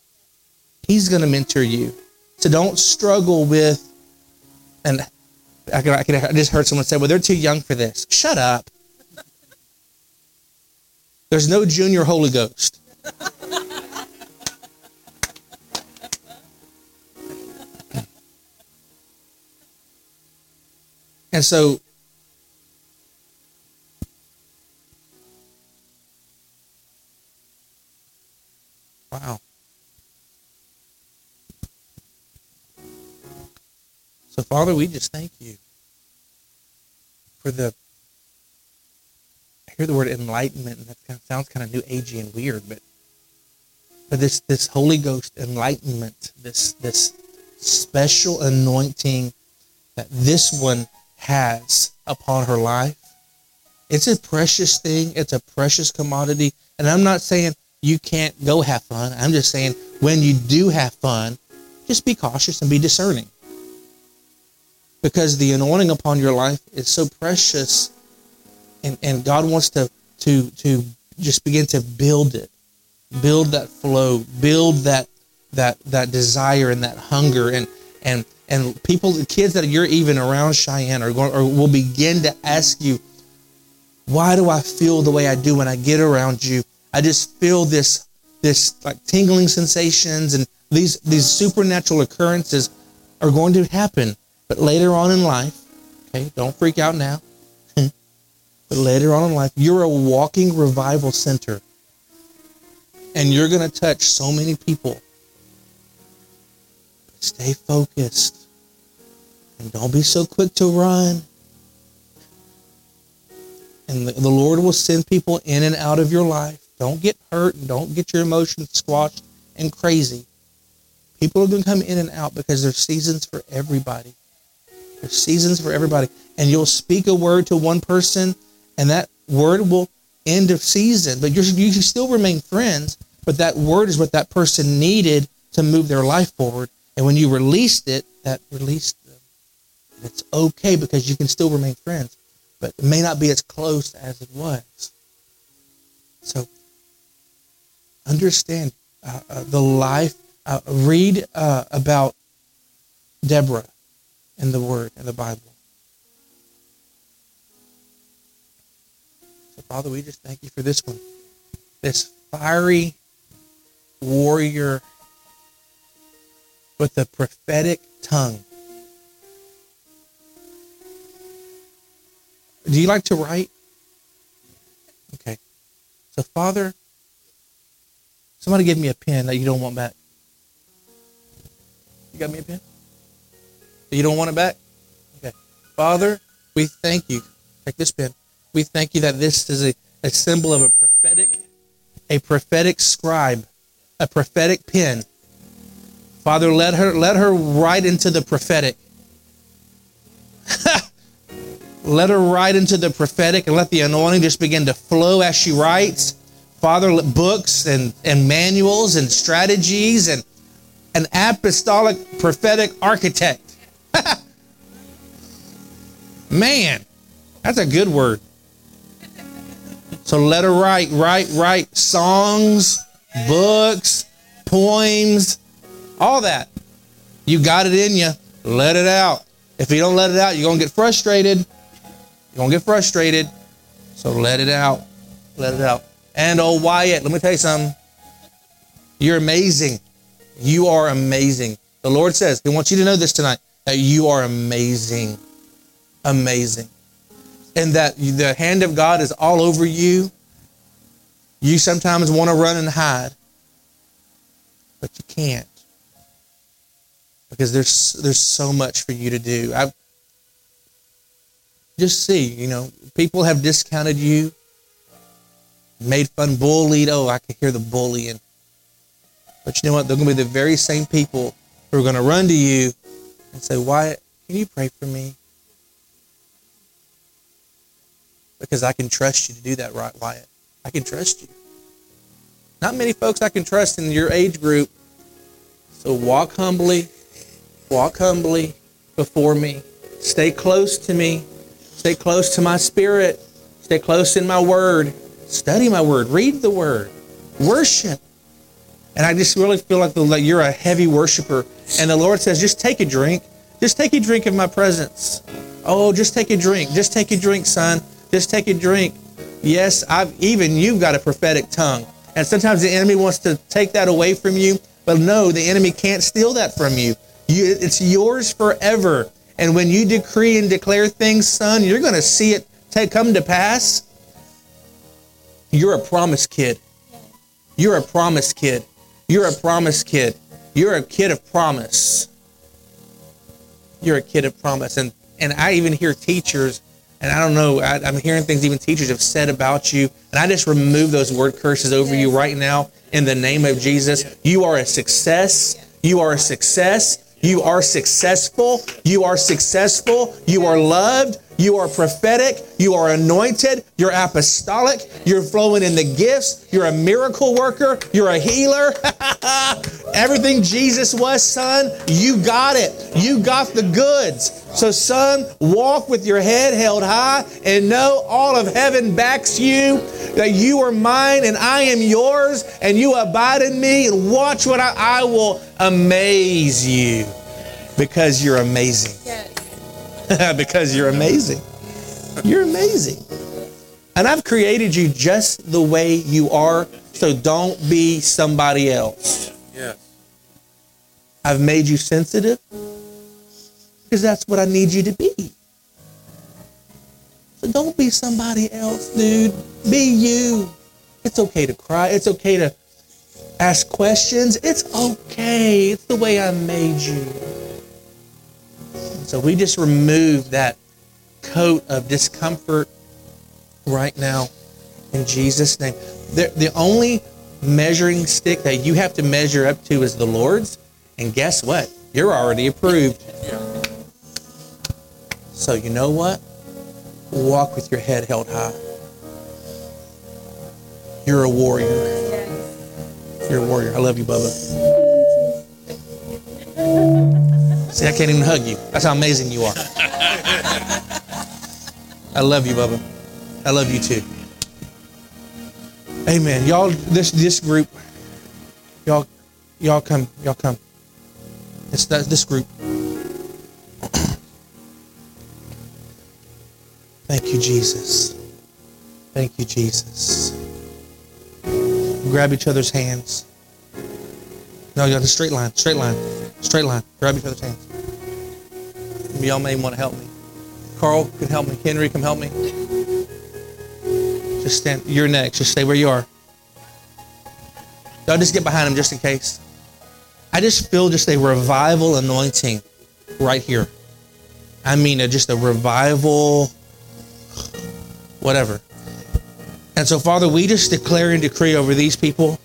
He's going to mentor you. So don't struggle with. And I, can, I, can, I just heard someone say, "Well, they're too young for this." Shut up. There's no junior Holy Ghost. And so Wow. So Father, we just thank you for the I hear the word enlightenment and that sounds kind of new agey and weird, but but this this Holy Ghost enlightenment, this this special anointing that this one has upon her life. It's a precious thing. It's a precious commodity. And I'm not saying you can't go have fun. I'm just saying when you do have fun, just be cautious and be discerning. Because the anointing upon your life is so precious and, and God wants to to to just begin to build it. Build that flow, build that that that desire and that hunger and and and people, the kids that you're even around Cheyenne are going or will begin to ask you, why do I feel the way I do when I get around you? I just feel this this like tingling sensations and these these supernatural occurrences are going to happen. But later on in life, okay, don't freak out now. [laughs] but later on in life, you're a walking revival center. And you're going to touch so many people Stay focused. And don't be so quick to run. And the, the Lord will send people in and out of your life. Don't get hurt and don't get your emotions squashed and crazy. People are going to come in and out because there's seasons for everybody. There's seasons for everybody. And you'll speak a word to one person, and that word will end of season. But you still remain friends, but that word is what that person needed to move their life forward. And when you released it, that released them. It's okay because you can still remain friends, but it may not be as close as it was. So understand uh, uh, the life. Uh, read uh, about Deborah in the Word in the Bible. So, Father, we just thank you for this one, this fiery warrior with a prophetic tongue. Do you like to write? Okay. So, Father, somebody give me a pen that you don't want back. You got me a pen? You don't want it back? Okay. Father, we thank you. Take this pen. We thank you that this is a, a symbol of a prophetic, a prophetic scribe, a prophetic pen Father, let her let her write into the prophetic. [laughs] let her write into the prophetic and let the anointing just begin to flow as she writes. Father, books and, and manuals and strategies and an apostolic prophetic architect. [laughs] Man, that's a good word. So let her write, write, write songs, books, poems, all that. You got it in you. Let it out. If you don't let it out, you're going to get frustrated. You're going to get frustrated. So let it out. Let it out. And oh, Wyatt, let me tell you something. You're amazing. You are amazing. The Lord says, He wants you to know this tonight that you are amazing. Amazing. And that the hand of God is all over you. You sometimes want to run and hide, but you can't because there's there's so much for you to do. I just see, you know, people have discounted you, made fun, bullied. Oh, I can hear the bullying. But you know what? They're going to be the very same people who are going to run to you and say, Wyatt, can you pray for me? Because I can trust you to do that, right, Wyatt? I can trust you. Not many folks I can trust in your age group So walk humbly, walk humbly before me. Stay close to me. Stay close to my spirit. Stay close in my word. Study my word. Read the word. Worship. And I just really feel like, the, like you're a heavy worshiper. And the Lord says, just take a drink. Just take a drink of my presence. Oh, just take a drink. Just take a drink, son. Just take a drink. Yes, I've even you've got a prophetic tongue. And sometimes the enemy wants to take that away from you, but no, the enemy can't steal that from you. you it's yours forever. And when you decree and declare things, son, you're going to see it take come to pass. You're a promise kid. You're a promise kid. You're a promise kid. You're a kid of promise. You're a kid of promise. And and I even hear teachers, and I don't know, I, am hearing things even teachers have said about you, and I just remove those word curses over you right now in the name of Jesus. You are a success. You are a success. You are successful. You are successful. You are loved. You are prophetic. You are anointed. You're apostolic. You're flowing in the gifts. You're a miracle worker. You're a healer. [laughs] Everything Jesus was, son, you got it. You got the goods. So, son, walk with your head held high and know all of heaven backs you, that you are mine and I am yours, and you abide in me. And watch what I, I will amaze you because you're amazing. Yes. [laughs] because you're amazing. You're amazing. And I've created you just the way you are, so don't be somebody else. Yes. I've made you sensitive because that's what I need you to be. So don't be somebody else, dude. Be you. It's okay to cry. It's okay to ask questions. It's okay. It's the way I made you. So we just remove that coat of discomfort right now in Jesus' name. The, the only measuring stick that you have to measure up to is the Lord's. And guess what? You're already approved. So you know what? Walk with your head held high. You're a warrior. You're a warrior. I love you, Bubba. See, I can't even hug you. That's how amazing you are. I love you, Bubba. I love you too. Amen. Y'all, this this group, y'all, y'all come, y'all come. It's that this group. Thank you, Jesus. Thank you, Jesus. Grab each other's hands. No, you got a straight line, straight line, straight line. Grab each other's hands. Y'all may want to help me. Carl can help me. Henry can help me. Just stand. You're next. Just stay where you are. Y'all just get behind him just in case. I just feel just a revival anointing right here. I mean, just a revival, whatever. And so, Father, we just declare and decree over these people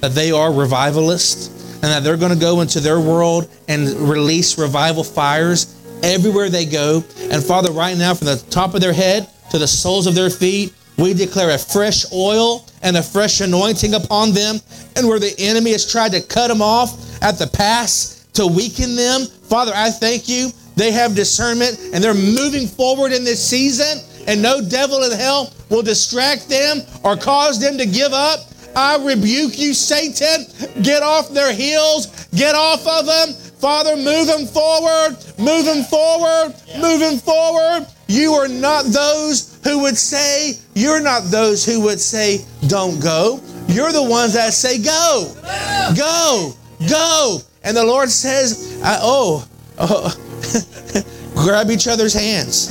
that they are revivalists and that they're going to go into their world and release revival fires everywhere they go. And Father, right now, from the top of their head to the soles of their feet, we declare a fresh oil and a fresh anointing upon them. And where the enemy has tried to cut them off at the pass to weaken them, Father, I thank you. They have discernment and they're moving forward in this season, and no devil in hell will distract them or cause them to give up. I rebuke you, Satan. Get off their heels, get off of them. Father, move them forward, move them forward, move them forward. You are not those who would say, you're not those who would say, don't go. You're the ones that say, go, go, go. And the Lord says, uh, oh, oh [laughs] grab each other's hands.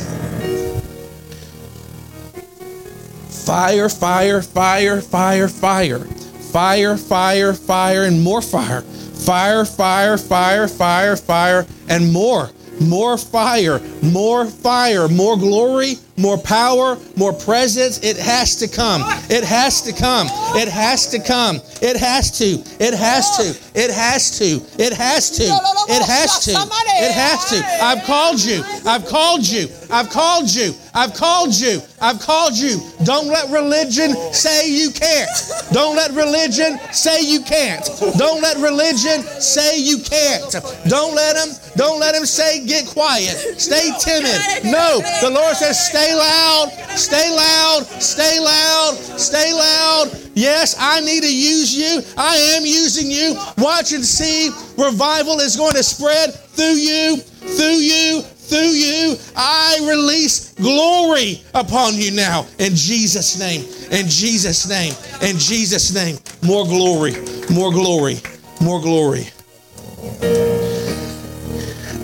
Fire, fire, fire, fire, fire, fire, fire, fire, and more fire fire, fire, fire, fire, fire, and more. More fire, more fire, more glory, more power, more presence. It has to come. It has to come. It has to come. It has to. It has to. It has to. It has to. It has to. It has to. I've called you. I've called you. I've called you. I've called you. I've called you. Don't let religion say you can't. Don't let religion say you can't. Don't let religion say you can't. Don't let him, don't let him say get quiet. Stay timid. No, the Lord says stay loud, stay loud, stay loud, stay loud. Yes, I need to use you. I am using you. Watch and see. Revival is going to spread through you, through you, through you. I release glory upon you now in Jesus' name. In Jesus' name. In Jesus' name. More glory. More glory. More glory.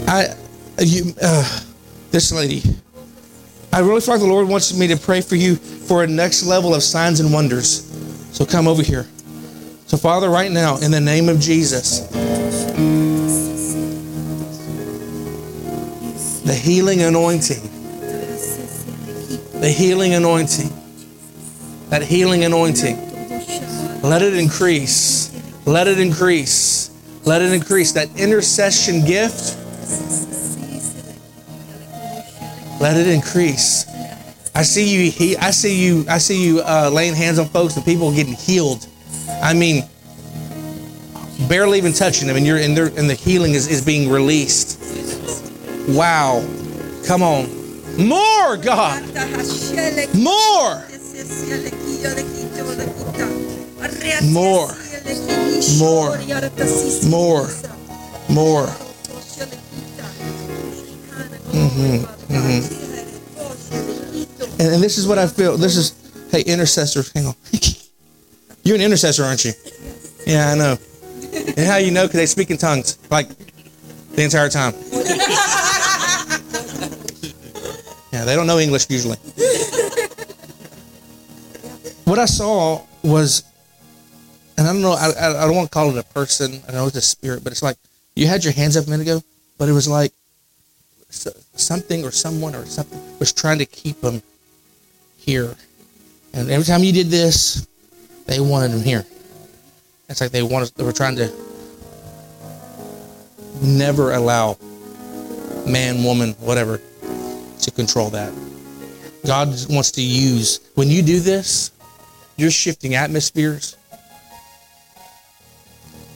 I, you, uh, this lady. I really feel like the Lord wants me to pray for you for a next level of signs and wonders. So come over here. So, Father, right now, in the name of Jesus, the healing anointing, the healing anointing, that healing anointing, let it increase. Let it increase. Let it increase. That intercession gift, let it increase. I see you. I see you. I see you uh, laying hands on folks and people getting healed. I mean, barely even touching them, and you're and, and the healing is, is being released. Wow! Come on, more God, more, more, more, more, more. Mm-hmm, mm-hmm. And, and this is what I feel. This is, hey, intercessor, hang on. [laughs] You're an intercessor, aren't you? Yeah, I know. And how you know? Because they speak in tongues, like the entire time. [laughs] Yeah, they don't know English usually. What I saw was, and I don't know, I, I, I don't want to call it a person. I know it's a spirit, but it's like you had your hands up a minute ago, but it was like something or someone or something was trying to keep them here. And every time you did this, they wanted them here. It's like they wanted, they were trying to never allow man, woman, whatever, to control that. God wants to use, when you do this, you're shifting atmospheres.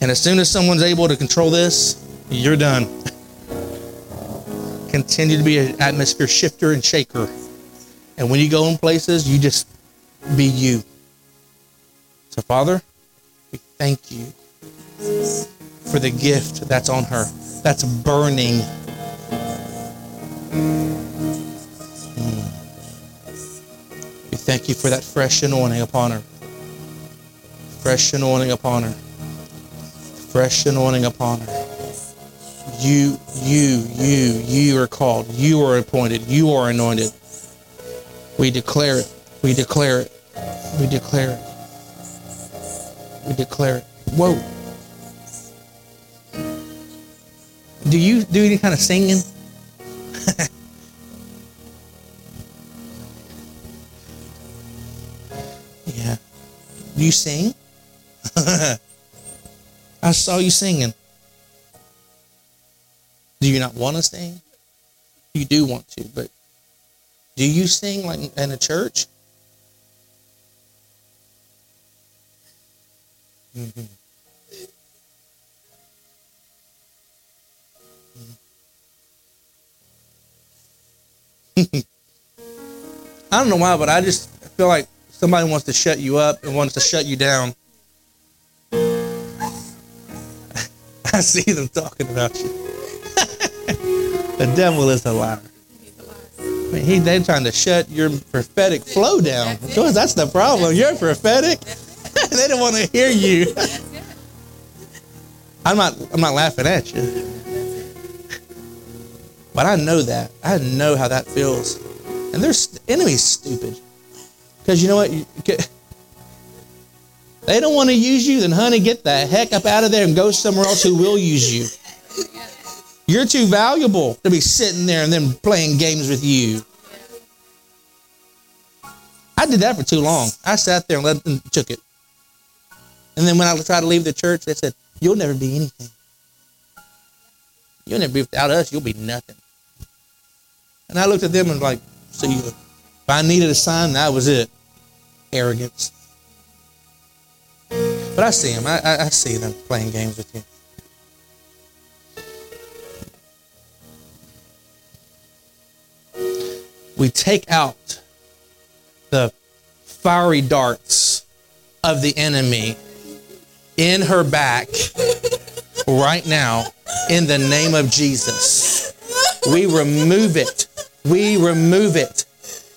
And as soon as someone's able to control this, you're done. [laughs] Continue to be an atmosphere shifter and shaker. And when you go in places, you just be you. So, Father, we thank you for the gift that's on her, that's burning. Mm. We thank you for that fresh anointing upon her. Fresh anointing upon her. Fresh anointing upon her. You, you, you, you are called. You are appointed. You are anointed. We declare it. We declare it. We declare it. We declare it. Whoa. Do you do any kind of singing? [laughs] yeah. Do you sing? [laughs] I saw you singing. Do you not want to sing? You do want to, but do you sing like in a church? Mm-hmm. [laughs] I don't know why, but I just feel like somebody wants to shut you up and wants to shut you down. [laughs] I see them talking about you. The devil is a liar. I mean, he, they're trying to shut your prophetic flow down. Because that's the problem. You're prophetic. [laughs] they don't want to hear you. [laughs] I'm not. I'm not laughing at you. But I know that. I know how that feels. And there's the enemy's stupid. Because you know what? They don't want to use you, then honey, get the heck up out of there and go somewhere else who will use you. You're too valuable to be sitting there and then playing games with you. I did that for too long. I sat there and let and took it. And then when I tried to leave the church, they said, You'll never be anything. You'll never be without us, you'll be nothing. And I looked at them and like, see, if I needed a sign, that was it. Arrogance. But I see them. I, I, I see them playing games with you. We take out the fiery darts of the enemy in her back right now in the name of Jesus. We remove it. We remove it.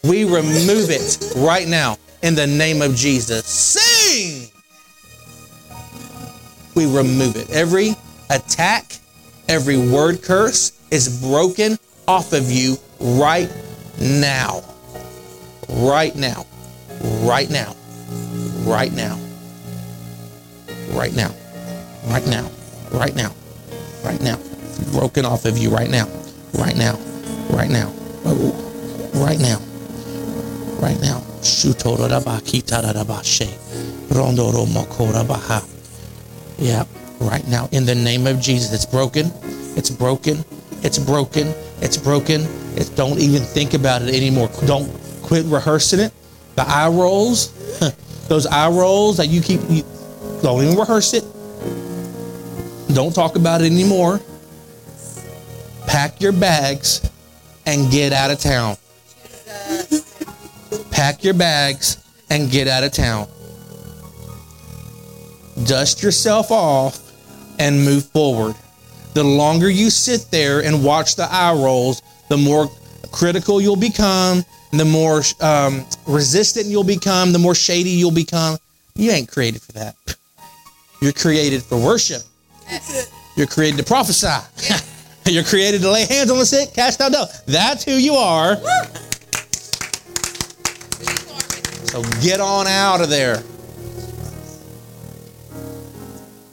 We remove it right now in the name of Jesus. Sing! We remove it. Every attack, every word curse is broken off of you right now. Right now. Right now. Right now. Right now. Right now. Right now. Right now. Broken off of you right now. Right now. Right now. Right now. Right now. Yeah, right now. In the name of Jesus. It's broken. It's broken. It's broken. It's broken. Don't even think about it anymore. Don't quit rehearsing it. The eye rolls, those eye rolls that you keep, you, don't even rehearse it. Don't talk about it anymore. Pack your bags and get out of town. Pack your bags and get out of town. Dust yourself off and move forward. The longer you sit there and watch the eye rolls, the more critical you'll become, the more um, resistant you'll become, the more shady you'll become. You ain't created for that. You're created for worship. You're created to prophesy. [laughs] You're created to lay hands on the sick, cast out devils. That's who you are. So get on out of there.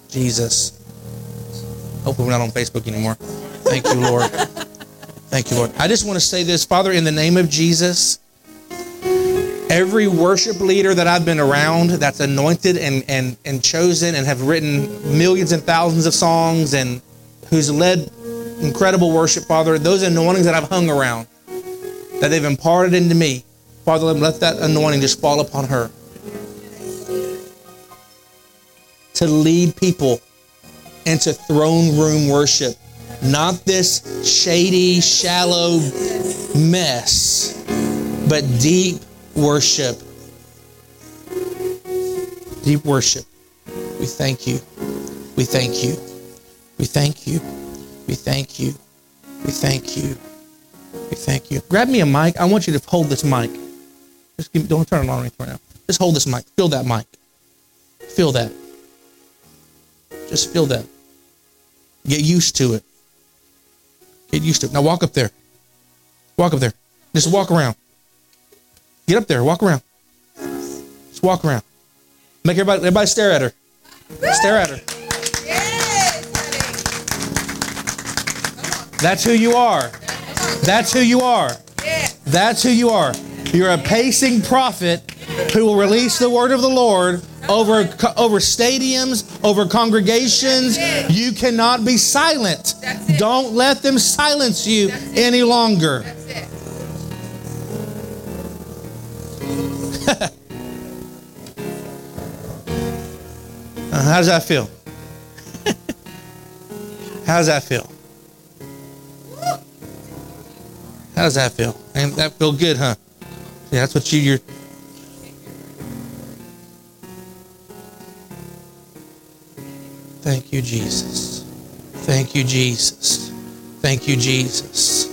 Jesus. Hopefully, we're not on Facebook anymore. Thank you, Lord. Thank you, Lord. I just want to say this, Father, in the name of Jesus. Every worship leader that I've been around that's anointed and, and, and chosen and have written millions and thousands of songs and who's led incredible worship, Father, those anointings that I've hung around, that they've imparted into me, Father, let that anointing just fall upon her. To lead people into throne room worship, not this shady, shallow mess, but deep worship. Deep worship. We thank you. We thank you. We thank you. We thank you. We thank you. We thank you. Grab me a mic. I want you to hold this mic. Just give don't turn it on right now. Just hold this mic. Feel that mic. Feel that. Just feel that. Get used to it. Get used to it. Now walk up there. Walk up there. Just walk around. Get up there. Walk around. Just walk around. Make everybody everybody stare at her. Stare at her. That's who you are. That's who you are. That's who you are. You're a pacing prophet who will release the word of the Lord over over stadiums, over congregations. You cannot be silent. Don't let them silence you any longer. [laughs] Uh, [laughs] how does that feel? how does that feel? How does that feel? And that feel good, huh? Yeah, that's what you, you're. Thank you, Jesus. Thank you, Jesus. Thank you, Jesus.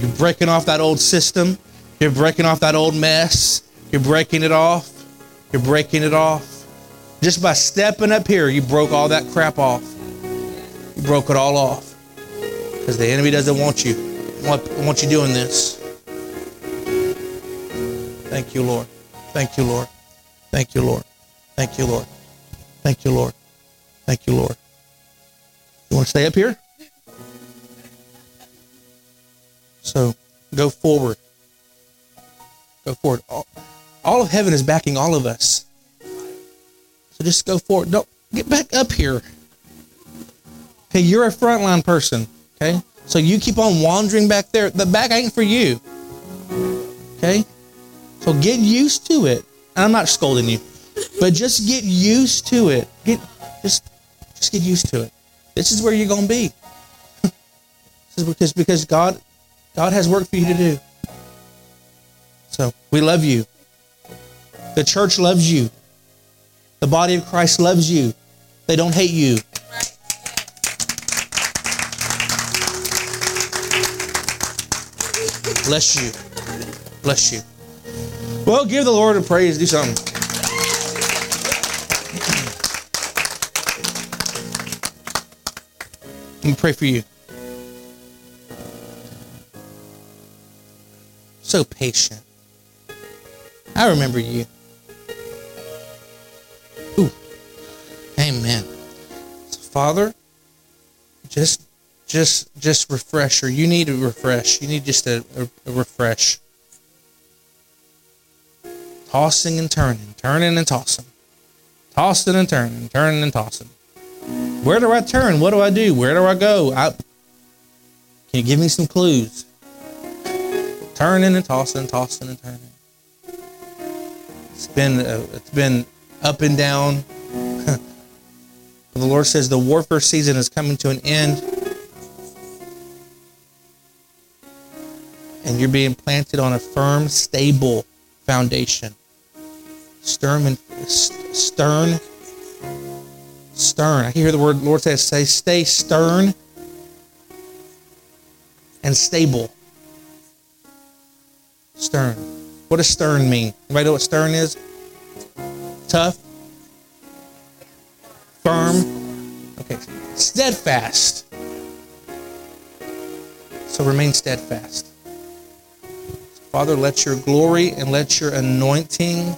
You're breaking off that old system. You're breaking off that old mess. You're breaking it off. You're breaking it off. Just by stepping up here, you broke all that crap off. You broke it all off. Because the enemy doesn't want you. Want, want you doing this. Thank you, Lord. Thank you, Lord. Thank you, Lord. Thank you, Lord. Thank you, Lord. Thank you, Lord. You want to stay up here? So go forward. Go forward. All, of heaven is backing all of us. So just go forward. Don't get back up here. Okay, you're a frontline person. Okay, so you keep on wandering back there. The back ain't for you. Okay, so get used to it. And I'm not scolding you, but just get used to it. Get just just get used to it. This is where you're gonna be. [laughs] this is because because God God has work for you to do. So we love you. The church loves you. The body of Christ loves you. They don't hate you. Bless you. Bless you. Well, give the Lord a praise. Do something. Me pray for you. So patient. I remember you. Ooh. Amen. So, Father, just just just refresh her. You need a refresh. You need just a, a, a refresh. Tossing and turning, turning and tossing. Tossing and turning, turning and tossing. Where do I turn? What do I do? Where do I go? I, can you give me some clues? Turning and tossing, tossing and turning. It's been uh, it's been up and down. [laughs] the Lord says the warfare season is coming to an end. And you're being planted on a firm, stable foundation. Stern and stern. Stern. I hear the word Lord says, say, stay stern and stable. Stern. What does stern mean? Anybody know what stern is? Tough? Firm? Okay. Steadfast. So remain steadfast. Father, let your glory and let your anointing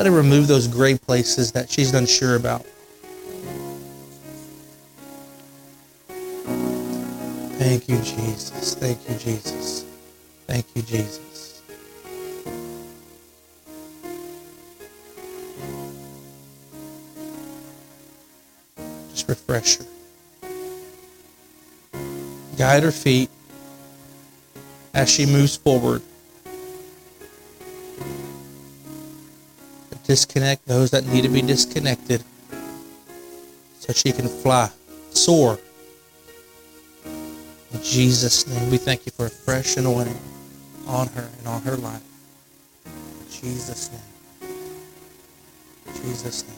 let it remove those gray places that she's unsure about. Thank you, Jesus. Thank you, Jesus. Thank you, Jesus. Just refresh her. Guide her feet as she moves forward. Disconnect those that need to be disconnected so she can fly, soar. In Jesus' name, we thank you for a fresh anointing on her and on her life. In Jesus' name. In Jesus' name.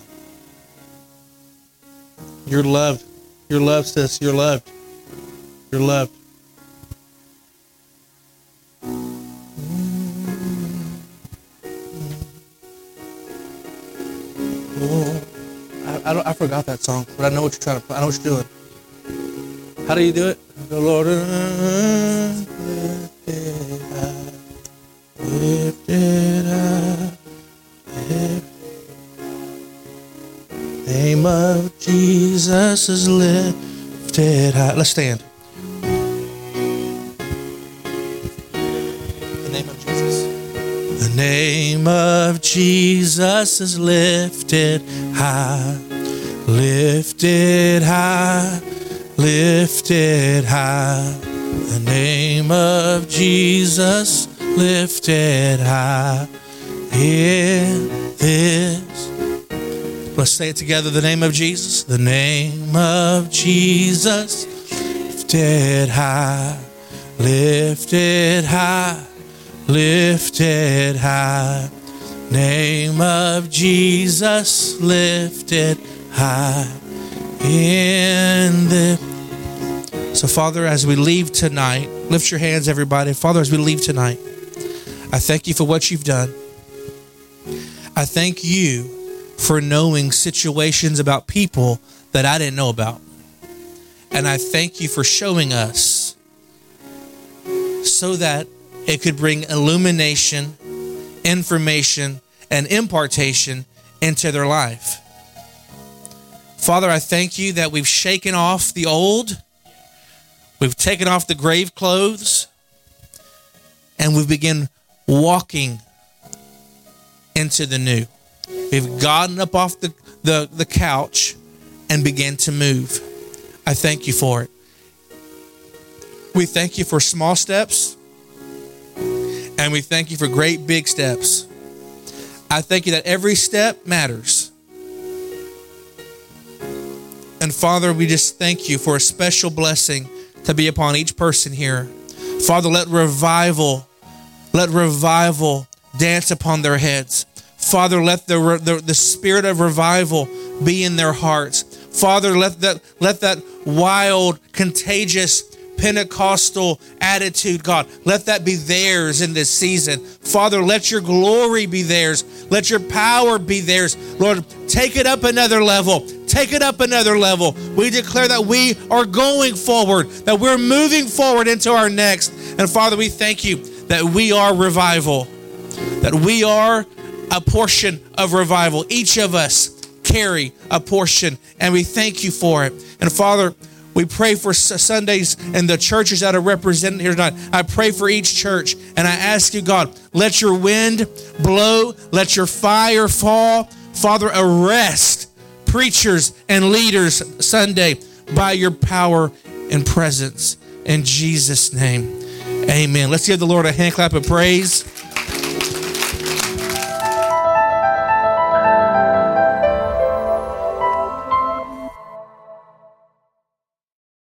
You're loved. You're loved, sis. You're loved. You're loved. Forgot that song, but I know what you're trying to play. I know what you're doing. How do you do it? The Lord lifted high, lifted high, lifted Name of Jesus is lifted high. Let's stand. The name of Jesus. The name of Jesus is lifted high, lifted high, lifted high. The name of Jesus lifted high in this. Let's say it together. The name of Jesus. The name of Jesus lifted high, lifted high lifted high. Name of Jesus lifted high in the. So, Father, as we leave tonight, lift your hands, everybody. Father, as we leave tonight, I thank you for what you've done. I thank you for knowing situations about people that I didn't know about. And I thank you for showing us so that it could bring illumination, information, and impartation into their life. Father, I thank you that we've shaken off the old, We've taken off the grave clothes and we've begun walking into the new. We've gotten up off the, the, the couch and began to move. I thank you for it. We thank you for small steps and we thank you for great big steps. I thank you that every step matters. And Father, we just thank you for a special blessing to be upon each person here. Father, let revival, let revival dance upon their heads. Father, let the, the, the spirit of revival be in their hearts. Father, let that let that wild, contagious Pentecostal attitude, God. Let that be theirs in this season. Father, let your glory be theirs. Let your power be theirs. Lord, take it up another level. Take it up another level. We declare that we are going forward, that we're moving forward into our next. And Father, we thank you that we are revival, that we are a portion of revival. Each of us carry a portion, and we thank you for it. And Father, we pray for Sundays and the churches that are represented here tonight. I pray for each church and I ask you, God, let your wind blow, let your fire fall. Father, arrest preachers and leaders Sunday by your power and presence. In Jesus' name, amen. Let's give the Lord a hand clap of praise.